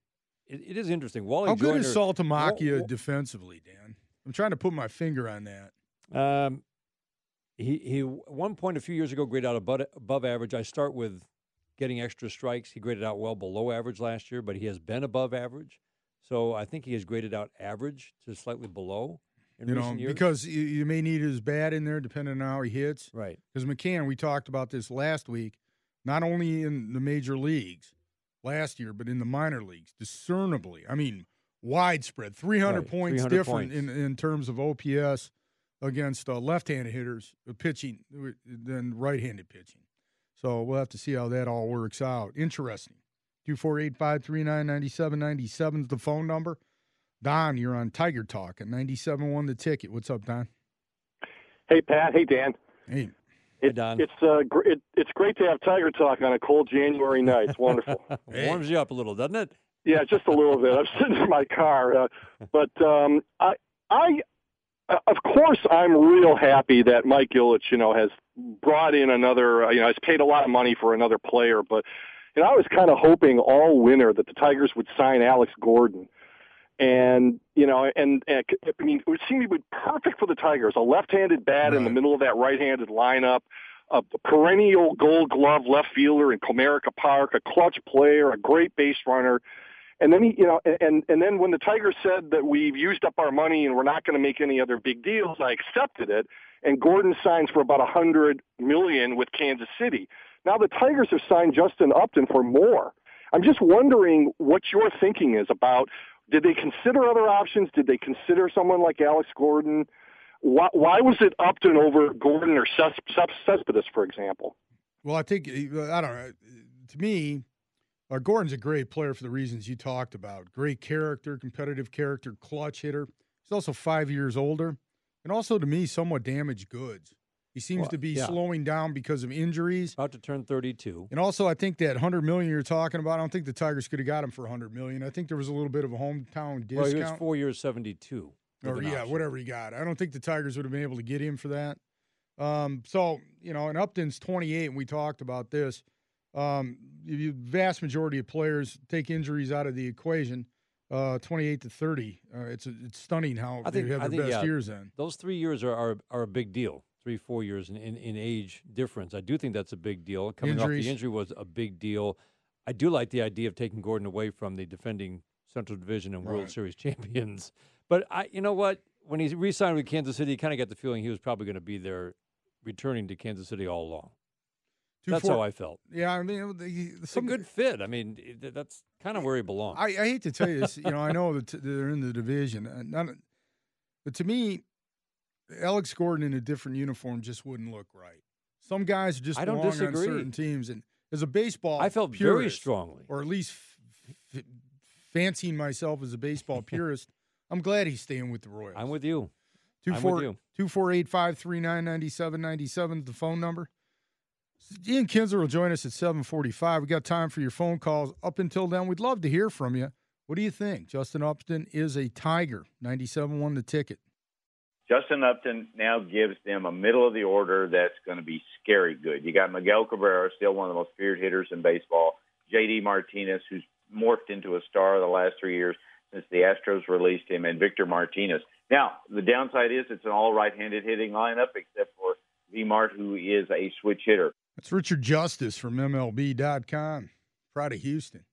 it, it is interesting. Wally How good is Saltalamacchia Wa- defensively, Dan? I'm trying to put my finger on that. Um, he he at one point a few years ago graded out above, above average. I start with getting extra strikes. He graded out well below average last year, but he has been above average. So I think he has graded out average to slightly below you know, years. because you, you may need his bat in there depending on how he hits. right, Because McCann, we talked about this last week, not only in the major leagues last year, but in the minor leagues, discernibly. I mean, widespread, 300 Right, points 300 different points. In, in terms of OPS against uh, left-handed hitters uh, pitching uh, than right-handed pitching. So we'll have to see how that all works out. Interesting. Two four eight five three nine ninety seven ninety seven is the phone number. Don, you're on Tiger Talk at 97.1 the ticket. What's up, Don? Hey, Pat. Hey, Dan. Hey, It, Don. It's uh, gr- it, it's great to have Tiger Talk on a cold January night. It's wonderful. *laughs* warms you up a little, doesn't it? yeah, just a little bit. I'm sitting in my car, uh, but um, I, I, uh, of course, I'm real happy that Mike Ilitch, you know, has brought in another. uh, You know, has paid a lot of money for another player, but you know, I was kind of hoping all winter that the Tigers would sign Alex Gordon. And you know, and, and I mean, it would seem to be perfect for the Tigers. A left-handed bat in the middle of that right-handed lineup, a perennial Gold Glove left fielder in Comerica Park, a clutch player, a great base runner. And then he, you know, and and then when the Tigers said that we've used up our money and we're not going to make any other big deals, I accepted it. And Gordon signs for about a hundred million with Kansas City. Now the Tigers have signed Justin Upton for more. I'm just wondering what your thinking is about. Did they consider other options? Did they consider someone like Alex Gordon? Why, why was it Upton over Gordon or Ces- Ces- Cespedes, for example? Well, I think I don't know. To me, uh, Gordon's a great player for the reasons you talked about. Great character, competitive character, clutch hitter. He's also five years older, and also to me, somewhat damaged goods. He seems Well, to be yeah. slowing down because of injuries, About to turn 32. and also I think that hundred million you're talking about. I don't think the Tigers could have got him for hundred million. I think there was a little bit of a hometown discount. Well, he was four years, 72. with or yeah, option. whatever he got. I don't think the Tigers would have been able to get him for that. Um, so you know, and Upton's 28, and we talked about this. Um, you, you- vast majority of players take injuries out of the equation. Uh, 28 to 30. Uh, it's it's stunning how I think- they have their think, best yeah. years in. Those three years are, are, are a big deal. Three, four years in, in, in age difference. I do think that's a big deal. Coming off the injury was a big deal. I do like the idea of taking Gordon away from the defending Central Division and World Right. Series *laughs* champions. But I, you know what? When he re-signed with Kansas City, you kind of got the feeling he was probably going to be there, returning to Kansas City all along. Two, That's four- how I felt. Yeah, I mean, the, It's some a good fit. I mean, it- that's kind of where he belongs. I, I hate to tell you this. You know, I know that they're in the division, uh, not, but to me, Alex Gordon in a different uniform just wouldn't look right. Some guys just I don't disagree. on certain teams, and as a baseball, I felt very strongly. or at least f- f- fancying myself as a baseball *laughs* purist. I'm glad he's staying with the Royals. I'm with you. Two I'm with you. two four eight five three nine ninety seven ninety seven is the phone number. Ian Kinsler will join us at seven forty five. We got time for your phone calls. Up until then, we'd love to hear from you. What do you think? Justin Upton is a Tiger. 97 won the ticket. Justin Upton now gives them a middle of the order that's going to be scary good. You got Miguel Cabrera, still one of the most feared hitters in baseball. JD Martinez, who's morphed into a star the last three years since the Astros released him, and Victor Martinez. Now, the downside is it's an all right-handed hitting lineup, except for V Mart, who is a switch hitter. That's Richard Justice from MLB.com. Proud of Houston.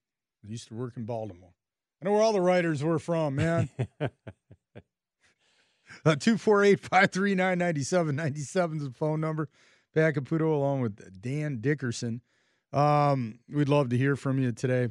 I used to work in Baltimore. I know where all the writers were from, man. *laughs* Uh, 248 539 9797 is the phone number. Pat Caputo along with Dan Dickerson. Um, we'd love to hear from you today.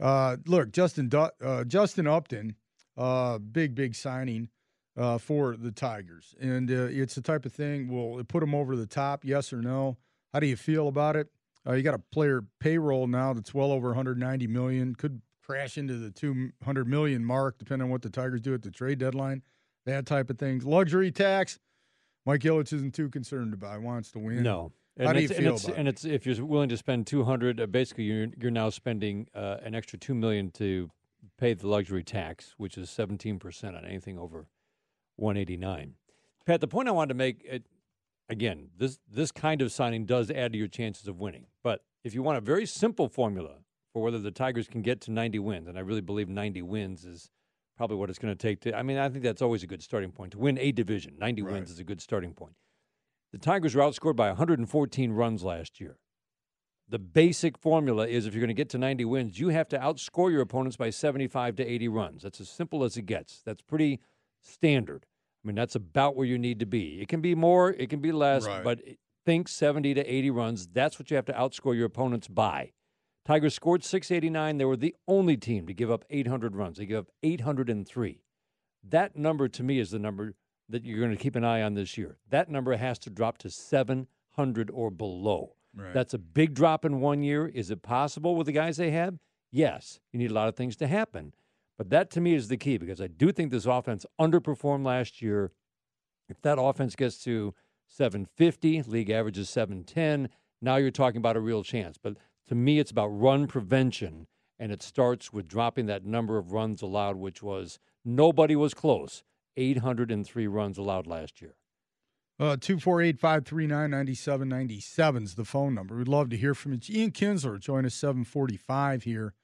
Uh, look, Justin uh, Justin Upton, uh, big, big signing uh, for the Tigers. And uh, it's the type of thing, will it put them over the top, yes or no? How do you feel about it? you got a player payroll now that's well over 190 million, could crash into the 200 million mark, depending on what the Tigers do at the trade deadline that type of things. Luxury tax, Mike Ilitch isn't too concerned about. He wants to win. No. How and do you it's, feel and it's, about and it's if you're willing to spend 200, uh, basically you're you're now spending uh, an extra 2 million to pay the luxury tax, which is 17% on anything over 189. Pat, the point I wanted to make it, again, this this kind of signing does add to your chances of winning. But if you want a very simple formula for whether the Tigers can get to 90 wins, and I really believe 90 wins is probably what it's going to take to. I mean, I think that's always a good starting point to win a division. 90 Right. wins is a good starting point. The Tigers were outscored by 114 runs last year. The basic formula is if you're going to get to 90 wins, you have to outscore your opponents by 75 to 80 runs. That's as simple as it gets. That's pretty standard. I mean, that's about where you need to be. It can be more, it can be less, Right. but think 70 to 80 runs. That's what you have to outscore your opponents by. Tigers scored 689. They were the only team to give up 800 runs. They gave up 803. That number to me is the number that you're going to keep an eye on this year. That number has to drop to 700 or below. Right. That's a big drop in one year. Is it possible with the guys they have? Yes. You need a lot of things to happen. But that to me is the key because I do think this offense underperformed last year. If that offense gets to 750, league average is 710, now you're talking about a real chance. But to me, it's about run prevention, and it starts with dropping that number of runs allowed, which was nobody was close. 803 runs allowed last year. Uh, 248 539 9797 is the phone number. We'd love to hear from you. Ian Kinsler, join us 745 here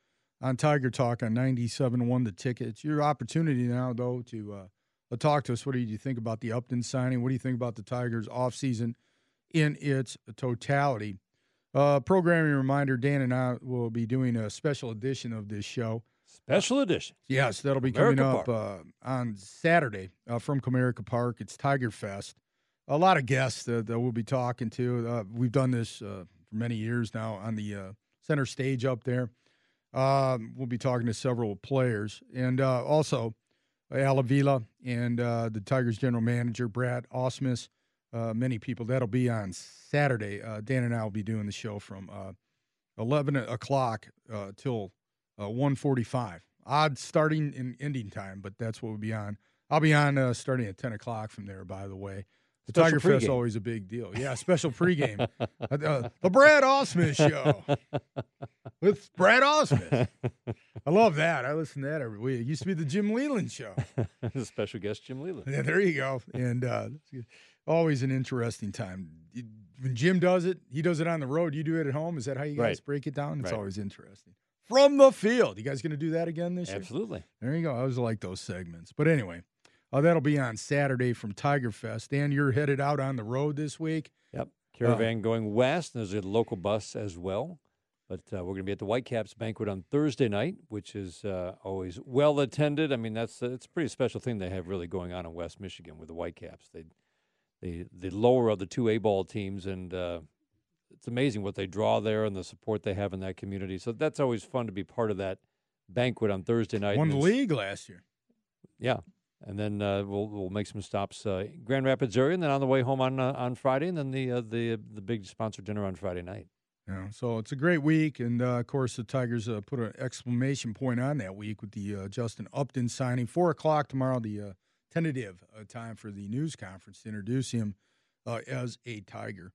on Tiger Talk on 97.1 The Ticket. It's your opportunity now, though, to uh, talk to us. What do you think about the Upton signing? What do you think about the Tigers' offseason in its totality? Uh, programming reminder Dan and I will be doing a special edition of this show. Special edition. Yes, that'll be Comerica coming up uh, on Saturday uh, from Comerica Park. It's Tiger Fest. A lot of guests that, that we'll be talking to. Uh, we've done this uh, for many years now on the uh, center stage up there. Um, we'll be talking to several players and uh, also Al Avila and uh, the Tigers general manager Brad Ausmus. Uh, many people. That'll be on Saturday. Uh, Dan and I will be doing the show from uh, 11 o'clock uh, till uh, 145. Odd starting and ending time, but that's what we'll be on. I'll be on uh, starting at 10 o'clock from there, by the way. The Special Tiger Fest always a big deal. Yeah, special pregame. *laughs* uh, uh, the Brad Ausmus Show with Brad Ausmus. I love that. I listen to that every week. It used to be the Jim Leyland Show. *laughs* Special guest Jim Leyland. Yeah, there you go. And uh. Always an interesting time. When Jim does it, he does it on the road. You do it at home. Is that how you guys Right. break it down? It's Right. always interesting. From the field. You guys going to do that again this year? Absolutely. There you go. I always like those segments. But anyway, uh, that'll be on Saturday from Tiger Fest. Dan, you're headed out on the road this week. Yep. Caravan going west. and There's a local bus as well. But uh, we're going to be at the Whitecaps banquet on Thursday night, which is uh, always well attended. I mean, that's it's a pretty special thing they have really going on in West Michigan with the Whitecaps. They, they, the lower of the two A ball teams, and uh, it's amazing what they draw there and the support they have in that community. So that's always fun to be part of that banquet on Thursday night. Won the league last year. yeah, and then uh, we'll we'll make some stops uh, Grand Rapids area, and then on the way home on uh, on Friday, and then the uh, the the big sponsor dinner on Friday night. Yeah, so it's a great week, and uh, of course the Tigers uh, put an exclamation point on that week with the uh, Justin Upton signing. Four o'clock tomorrow, the uh, tentative uh, time for the news conference to introduce him uh, as a Tiger.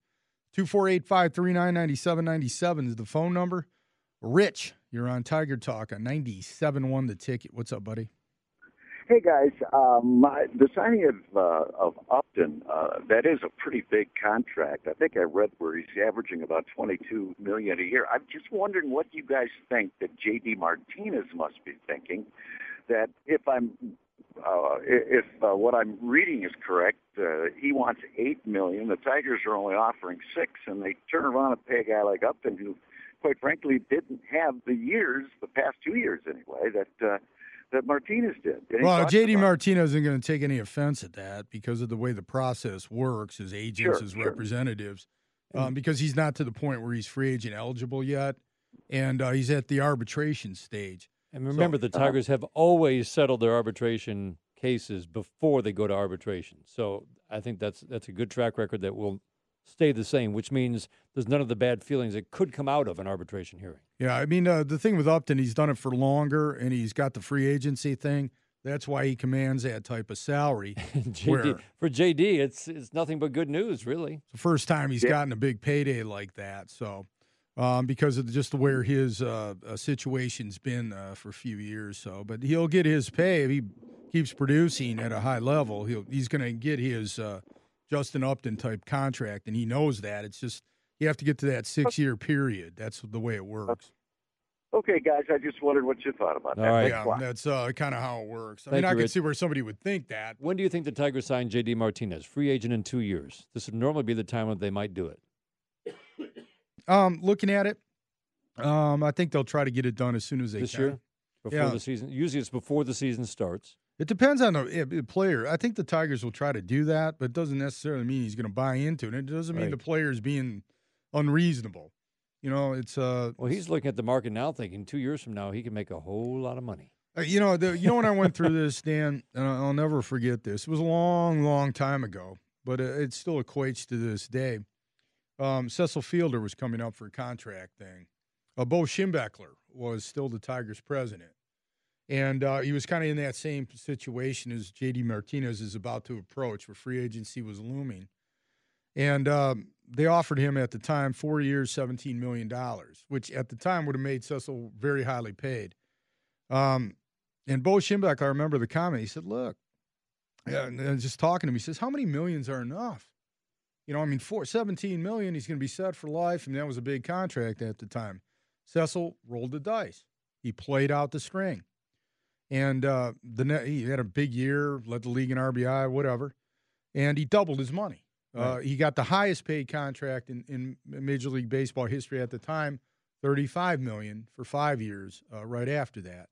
Two four eight five three nine ninety seven ninety seven is the phone number. Rich, you're on Tiger Talk on 97.1 The Ticket. What's up, buddy? Hey guys, um, the signing of uh, of Upton uh, that is a pretty big contract. I think I read where he's averaging about twenty two million a year. I'm just wondering what you guys think that J.D. Martinez must be thinking. That if I'm uh, if uh, what I'm reading is correct, uh, he wants eight million. The Tigers are only offering six, and they turn around and pay a guy like Upton who, quite frankly, didn't have the years, the past two years anyway, that. Uh, that Martinez did. Well, JD? Martinez isn't going to take any offense at that because of the way the process works, his agents, Sure, his sure. representatives, um, because he's not to the point where he's free agent eligible yet, and uh, he's at the arbitration stage. And remember, the Tigers have always settled their arbitration cases before they go to arbitration. So I think that's that's a good track record that will stay the same, which means there's none of the bad feelings that could come out of an arbitration hearing. Yeah, I mean, uh, the thing with Upton, he's done it for longer, and he's got the free agency thing. That's why he commands that type of salary. *laughs* JD, where for JD, it's it's nothing but good news, really. it's the first time he's gotten a big payday like that. So, um, because of just where his uh, uh, situation's been uh, for a few years. So, but he'll get his pay if he keeps producing at a high level. He'll he's going to get his uh, Justin Upton type contract, and he knows that. It's just you have to get to that six year period. That's the way it works. Okay, guys, I just wondered what you thought about that. All right. Yeah, that's uh, kind of how it works. I Thank mean, I you, could Rich. see where somebody would think that. When do you think the Tigers sign JD Martinez, free agent in two years? This would normally be the time when they might do it. Um, looking at it, um, I think they'll try to get it done as soon as they this can. year, before Yeah. the season. Usually, it's before the season starts. It depends on the eh, player. I think the Tigers will try to do that, but it doesn't necessarily mean he's going to buy into it. It doesn't mean Right. the is being unreasonable. You know, it's uh, Well, he's looking at the market now, thinking two years from now he can make a whole lot of money. uh, you know, the, you know when I went through this, Dan, and I'll never forget this. It was a long, long time ago, but it still equates to this day. Um, Cecil Fielder was coming up for a contract thing. Uh, Bo Schembechler was still the Tigers' president. And uh, he was kind of in that same situation as JD Martinez is about to approach, where free agency was looming. And um, they offered him at the time four years, $17 million, which at the time would have made Cecil very highly paid. Um, and Bo Schembechler, I remember the comment. He said, Look, yeah, and just talking to me, he says, How many millions are enough? You know, I mean, four, 17 million, he's going to be set for life. And that was a big contract at the time. Cecil rolled the dice. He played out the string. And uh, the net, he had a big year, led the league in RBI, whatever. And he doubled his money. Uh, he got the highest paid contract in, in Major League Baseball history at the time, 35 million for five years uh, right after that.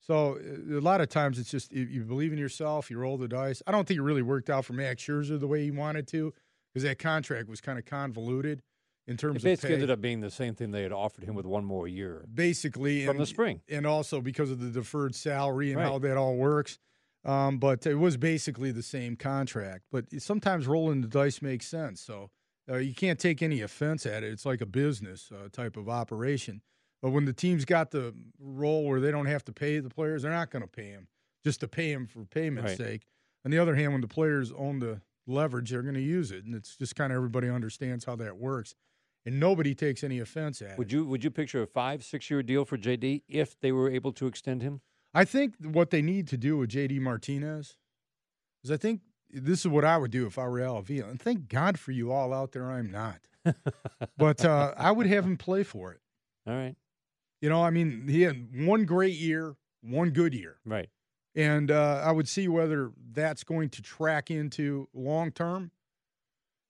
So uh, a lot of times it's just if you believe in yourself, you roll the dice. I don't think it really worked out for Max Scherzer the way he wanted to because that contract was kind of convoluted in terms It of basically pay. ended up being the same thing they had offered him with one more year. basically From the spring. and also because of the deferred salary and Right. how that all works. Um, but it was basically the same contract. But sometimes rolling the dice makes sense. So uh, you can't take any offense at it. It's like a business uh, type of operation. But when the team's got the role where they don't have to pay the players, they're not going to pay them just to pay them for payment's Right. sake. On the other hand, when the players own the leverage, they're going to use it, and it's just kind of everybody understands how that works, and nobody takes any offense at it. Would you would you picture a five six year deal for JD if they were able to extend him? I think what they need to do with JD Martinez is I think this is what I would do if I were Al Avila. And thank God for you all out there, I'm not. *laughs* but uh, I would have him play for it. All right, You know, I mean, he had one great year, one good year. right. And uh, I would see whether that's going to track into long term.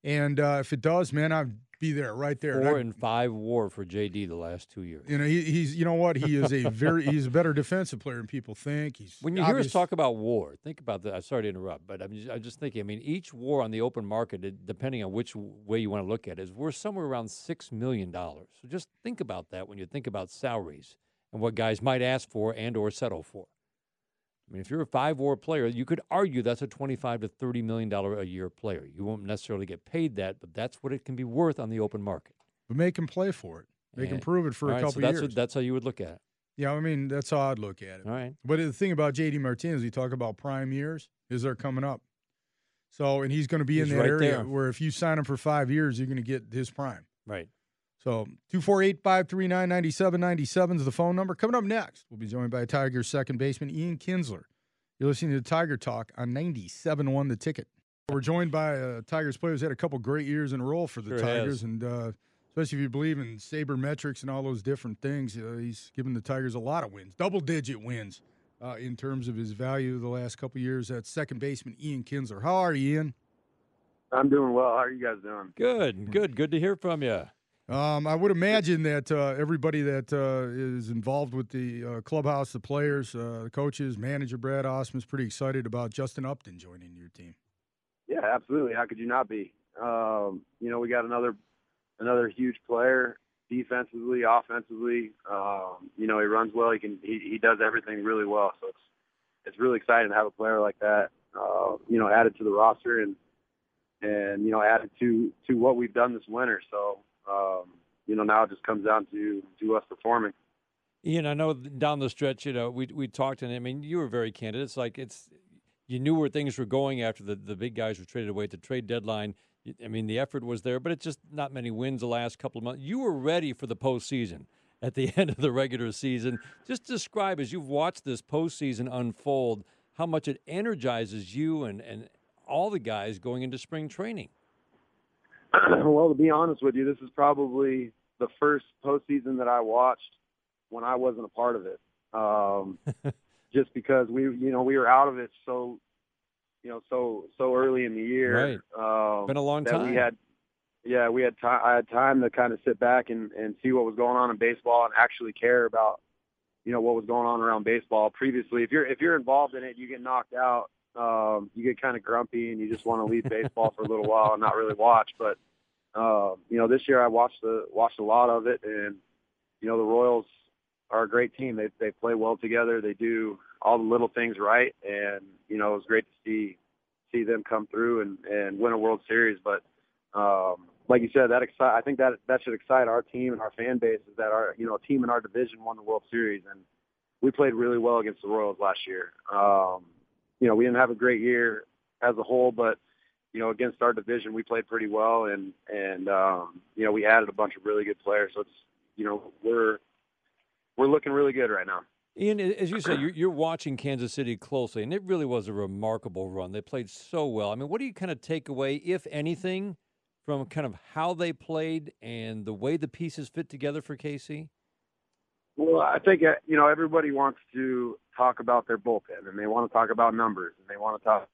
And uh, if it does, man, I'd be there right there. And Four I'd- and five WAR for JD the last two years. you know, he, he's you know what? He is a very he's a better defensive player than people think. He's When you hear us talk about war, think about that. I'm sorry to interrupt, but I'm just, I'm just thinking. I mean, each war on the open market, depending on which way you want to look at it, is worth somewhere around six million dollars. So just think about that when you think about salaries and what guys might ask for and or settle for. I mean, if you're a five war player, you could argue that's a twenty-five to thirty million dollar a year player. You won't necessarily get paid that, but that's what it can be worth on the open market. but make him play for it. Make him prove it for a right, couple so that's years. What, that's how you would look at it. yeah, I mean that's how I'd look at it. All right. But the thing about JD Martinez, you talk about prime years, is they're coming up. So and he's going to be in that right area there. where if you sign him for five years, you're going to get his prime. Right. So 248 539 9797 is the phone number. Coming up next, we'll be joined by Tigers second baseman Ian Kinsler. You're listening to Tiger Talk on 97.1 The Ticket. We're joined by uh, Tigers players had a couple great years in a row for the Sure Tigers, has. and uh, especially if you believe in sabermetrics and all those different things, uh, he's given the Tigers a lot of wins, double-digit wins uh, in terms of his value the last couple years. That's second baseman Ian Kinsler. How are you, Ian? I'm doing well. How are you guys doing? Good, good, good to hear from you. Um, I would imagine that uh, everybody that uh, is involved with the uh, clubhouse, the players, uh, the coaches, manager Brad Ausmus is pretty excited about Justin Upton joining your team. Yeah, absolutely. How could you not be? Um, you know, we got another another huge player defensively, offensively. Um, you know, he runs well. He can he, he does everything really well. So it's it's really exciting to have a player like that. Uh, you know, added to the roster and and you know added to to what we've done this winter. So um, you know now it just comes down to to us performing. Ian, I know down the stretch, you know, we we talked, and I mean, you were very candid. It's like it's you knew where things were going after the, the big guys were traded away at the trade deadline. I mean, the effort was there, but it's just not many wins the last couple of months. You were ready for the postseason at the *laughs* end of the regular season. Just describe as you've watched this postseason unfold how much it energizes you and, and all the guys going into spring training. *clears throat* well, to be honest with you, this is probably the first postseason that I watched when I wasn't a part of it. Um, *laughs* just because we, you know, we were out of it so, you know, so so early in the year. Right. Um, Been a long time. We had, yeah, we had time. I had time to kind of sit back and and see what was going on in baseball and actually care about, you know, what was going on around baseball. Previously, if you're if you're involved in it, you get knocked out. Um, you get kind of grumpy and you just want to leave baseball for a little while and not really watch. But uh, you know, this year I watched the watched a lot of it, and you know, the Royals are a great team. They they play well together. They do all the little things right, and you know, it was great to see see them come through and and win a World Series. But um, like you said, that excite. I think that that should excite our team and our fan base is that our you know team in our division won the World Series, and we played really well against the Royals last year. Um, you know, we didn't have a great year as a whole, but you know, against our division, we played pretty well, and and um, you know, we added a bunch of really good players. So it's you know, we're we're looking really good right now. Ian, as you say, you're, you're watching Kansas City closely, and it really was a remarkable run. They played so well. I mean, what do you kind of take away, if anything, from kind of how they played and the way the pieces fit together for KC? Well, I think uh, you know everybody wants to talk about their bullpen, and they want to talk about numbers, and they want to talk,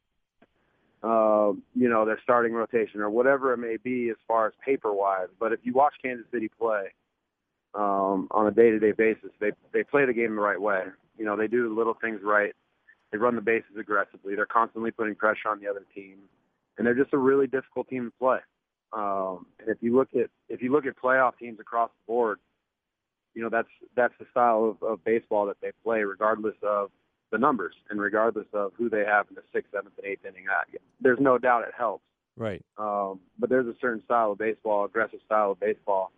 uh, you know, their starting rotation or whatever it may be as far as paper wise. But if you watch Kansas City play um, on a day-to-day basis, they they play the game the right way. You know, they do the little things right. They run the bases aggressively. They're constantly putting pressure on the other team, and they're just a really difficult team to play. Um, and if you look at if you look at playoff teams across the board, you know that's that's the style of, of baseball that they play, regardless of the numbers and regardless of who they have in the sixth, seventh, and eighth inning. Uh, There's no doubt it helps, Right. um, but there's a certain style of baseball, aggressive style of baseball,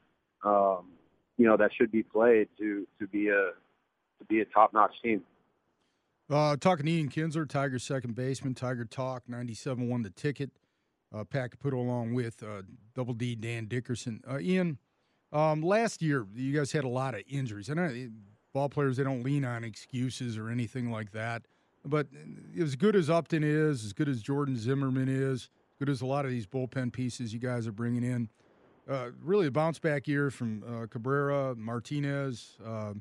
um, you know that should be played to to be a to be a top-notch team. Uh, talking to Ian Kinsler, Tiger second baseman, Tiger Talk, 97 one the ticket. Uh, Pat Caputo along with uh, Double D Dan Dickerson. Uh, Ian, um, last year you guys had a lot of injuries. and I know ball players they don't lean on excuses or anything like that. But as good as Upton is, as good as Jordan Zimmermann is, good as a lot of these bullpen pieces you guys are bringing in, uh, really a bounce back year from uh, Cabrera, Martinez, uh,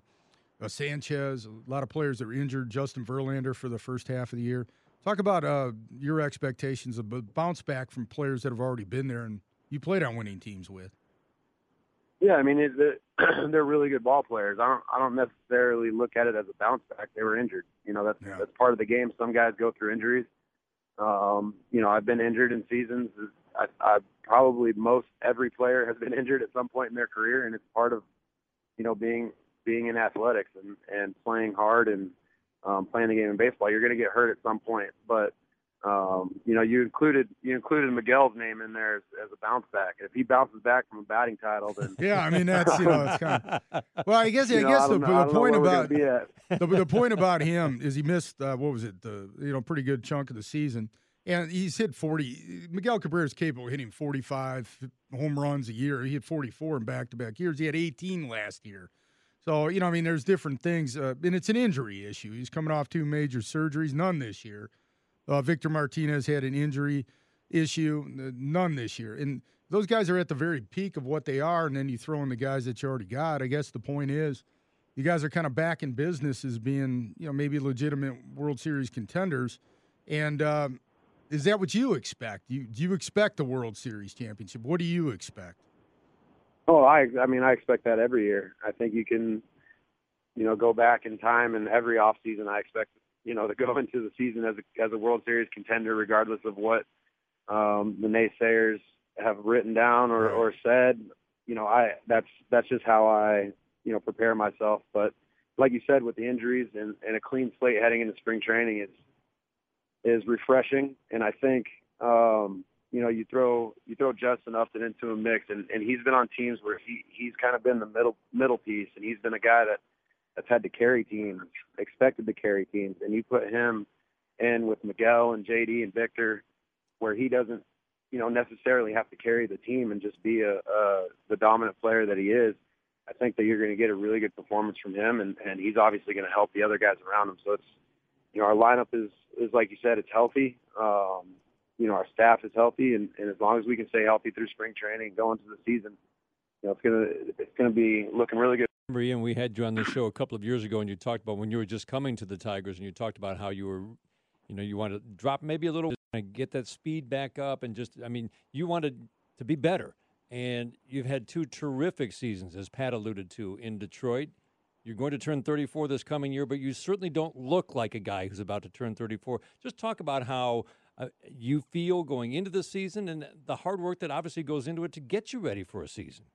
uh, Sanchez, a lot of players that were injured. Justin Verlander for the first half of the year. Talk about uh, your expectations of bounce back from players that have already been there and you played on winning teams with. Yeah, I mean it, it, *clears throat* they're really good ball players. I don't I don't necessarily look at it as a bounce back. They were injured. You know that's Yeah. that's part of the game. Some guys go through injuries. Um, you know I've been injured in seasons. I, I probably most every player has been *laughs* injured at some point in their career, and it's part of you know being being in athletics and and playing hard and um, playing the game in baseball. You're going to get hurt at some point, but um, you know, you included you included Miguel's name in there as, as a bounce back. If he bounces back from a batting title, then *laughs* Yeah, I mean that's you know it's kind of well. I guess I know, guess I the, know- the point where we're gonna about *laughs* the, the point about *laughs* him is he missed uh, what was it the you know pretty good chunk of the season, And he's hit 40. Miguel Cabrera is capable of hitting 45 home runs a year. He hit 44 in back to back years. He had 18 last year. So, you know, I mean, there's different things. Uh, and it's an injury issue. He's coming off two major surgeries, none this year. Uh, Victor Martinez had an injury issue, none this year. And those guys are at the very peak of what they are. And then you throw in the guys that you already got. I guess the point is, you guys are kind of back in business as being, you know, maybe legitimate World Series contenders. And, um, is that what you expect? You, do you expect the World Series championship? What do you expect? Oh, I I mean I expect that every year. I think you can, you know, go back in time and every off season I expect you know to go *laughs* into the season as a as a World Series contender, regardless of what um, the naysayers have written down or, or said. You know, I that's that's just how I you know prepare myself. But like you said, with the injuries and, and a clean slate heading into spring training, it's is refreshing. And I think, um, you know, you throw you throw Justin Upton into a mix, and, and he's been on teams where he he's kind of been the middle middle piece, and he's been a guy that that's had to carry teams, expected to carry teams, and you put him in with Miguel and JD and Victor, where he doesn't, you know, necessarily have to carry the team and just be a, a the dominant player that he is. I think that you're going to get a really good performance from him, and and he's obviously going to help the other guys around him. So it's you know, our lineup is is like you said, it's healthy. Um, you know, our staff is healthy, and, and as long as we can stay healthy through spring training and go into the season, you know, it's gonna it's gonna be looking really good. And we had you on the show a couple of years ago, and you talked about when you were just coming to the Tigers, and you talked about how you were, you know, you wanted to drop maybe a little, get that speed back up, and just, I mean, you wanted to be better. And you've had two terrific seasons, as Pat alluded to, in Detroit you're going to turn 34 this coming year, but you certainly don't look like a guy who's about to turn 34. Just talk about how uh, you feel going into the season and the hard work that obviously goes into it to get you ready for a season.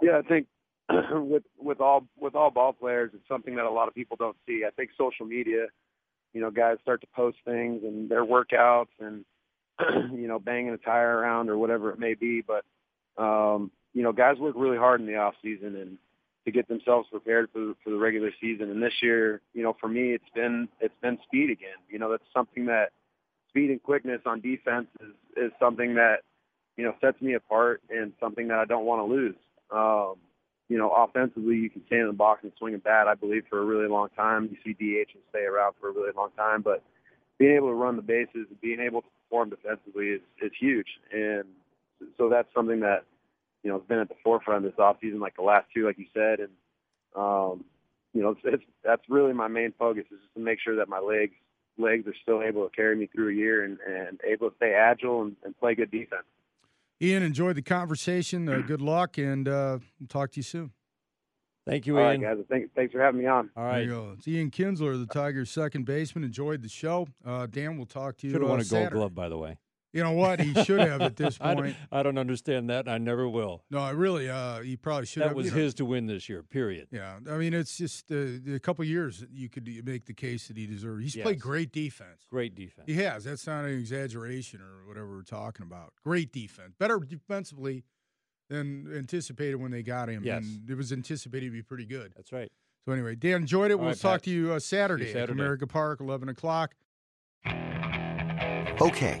Yeah, I think *clears throat* with with all with all ball players, it's something that a lot of people don't see. I think social media, you know, guys start to post things and their workouts and *clears throat* you know banging a tire around or whatever it may be, but um, you know, guys work really hard in the off season and to get themselves prepared for for the regular season. And this year, you know, for me, it's been it's been speed again. You know, that's something that speed and quickness on defense is is something that you know sets me apart and something that I don't want to lose. Um, you know, offensively, you can stand in the box and swing a bat. I believe for a really long time. You see DH and stay around for a really long time, but being able to run the bases and being able to perform defensively is is huge. And so that's something that you know, has been at the forefront this offseason, like the last two, like you said. And, um, you know, it's, it's, that's really my main focus is just to make sure that my legs legs are still able to carry me through a year and, and able to stay agile and, and play good defense. Ian, enjoyed the conversation. Uh, good luck, and uh, we'll talk to you soon. Thank you, All Ian. All right, guys. Thanks, thanks for having me on. All right. It's Ian Kinsler, the Tigers' second baseman. Enjoyed the show. Uh, Dan, we'll talk to you. Should have won uh, a gold glove, by the way. You know what? He should have at this *laughs* I, point. don't, I don't understand that. I never will. No, I really, uh, he probably should That have. was you know. his to win this year. Period. Yeah, I mean, it's just uh, a couple years you could make the case that he deserved. He's played great defense. Great defense. He has. That's not an exaggeration or whatever we're talking about. Great defense, better defensively than anticipated when they got him. Yes. and it was anticipated to be pretty good. That's right. So anyway, Dan enjoyed it. All we'll right, talk Pat. to you uh, Saturday, See you at Comerica Park, eleven o'clock. Okay,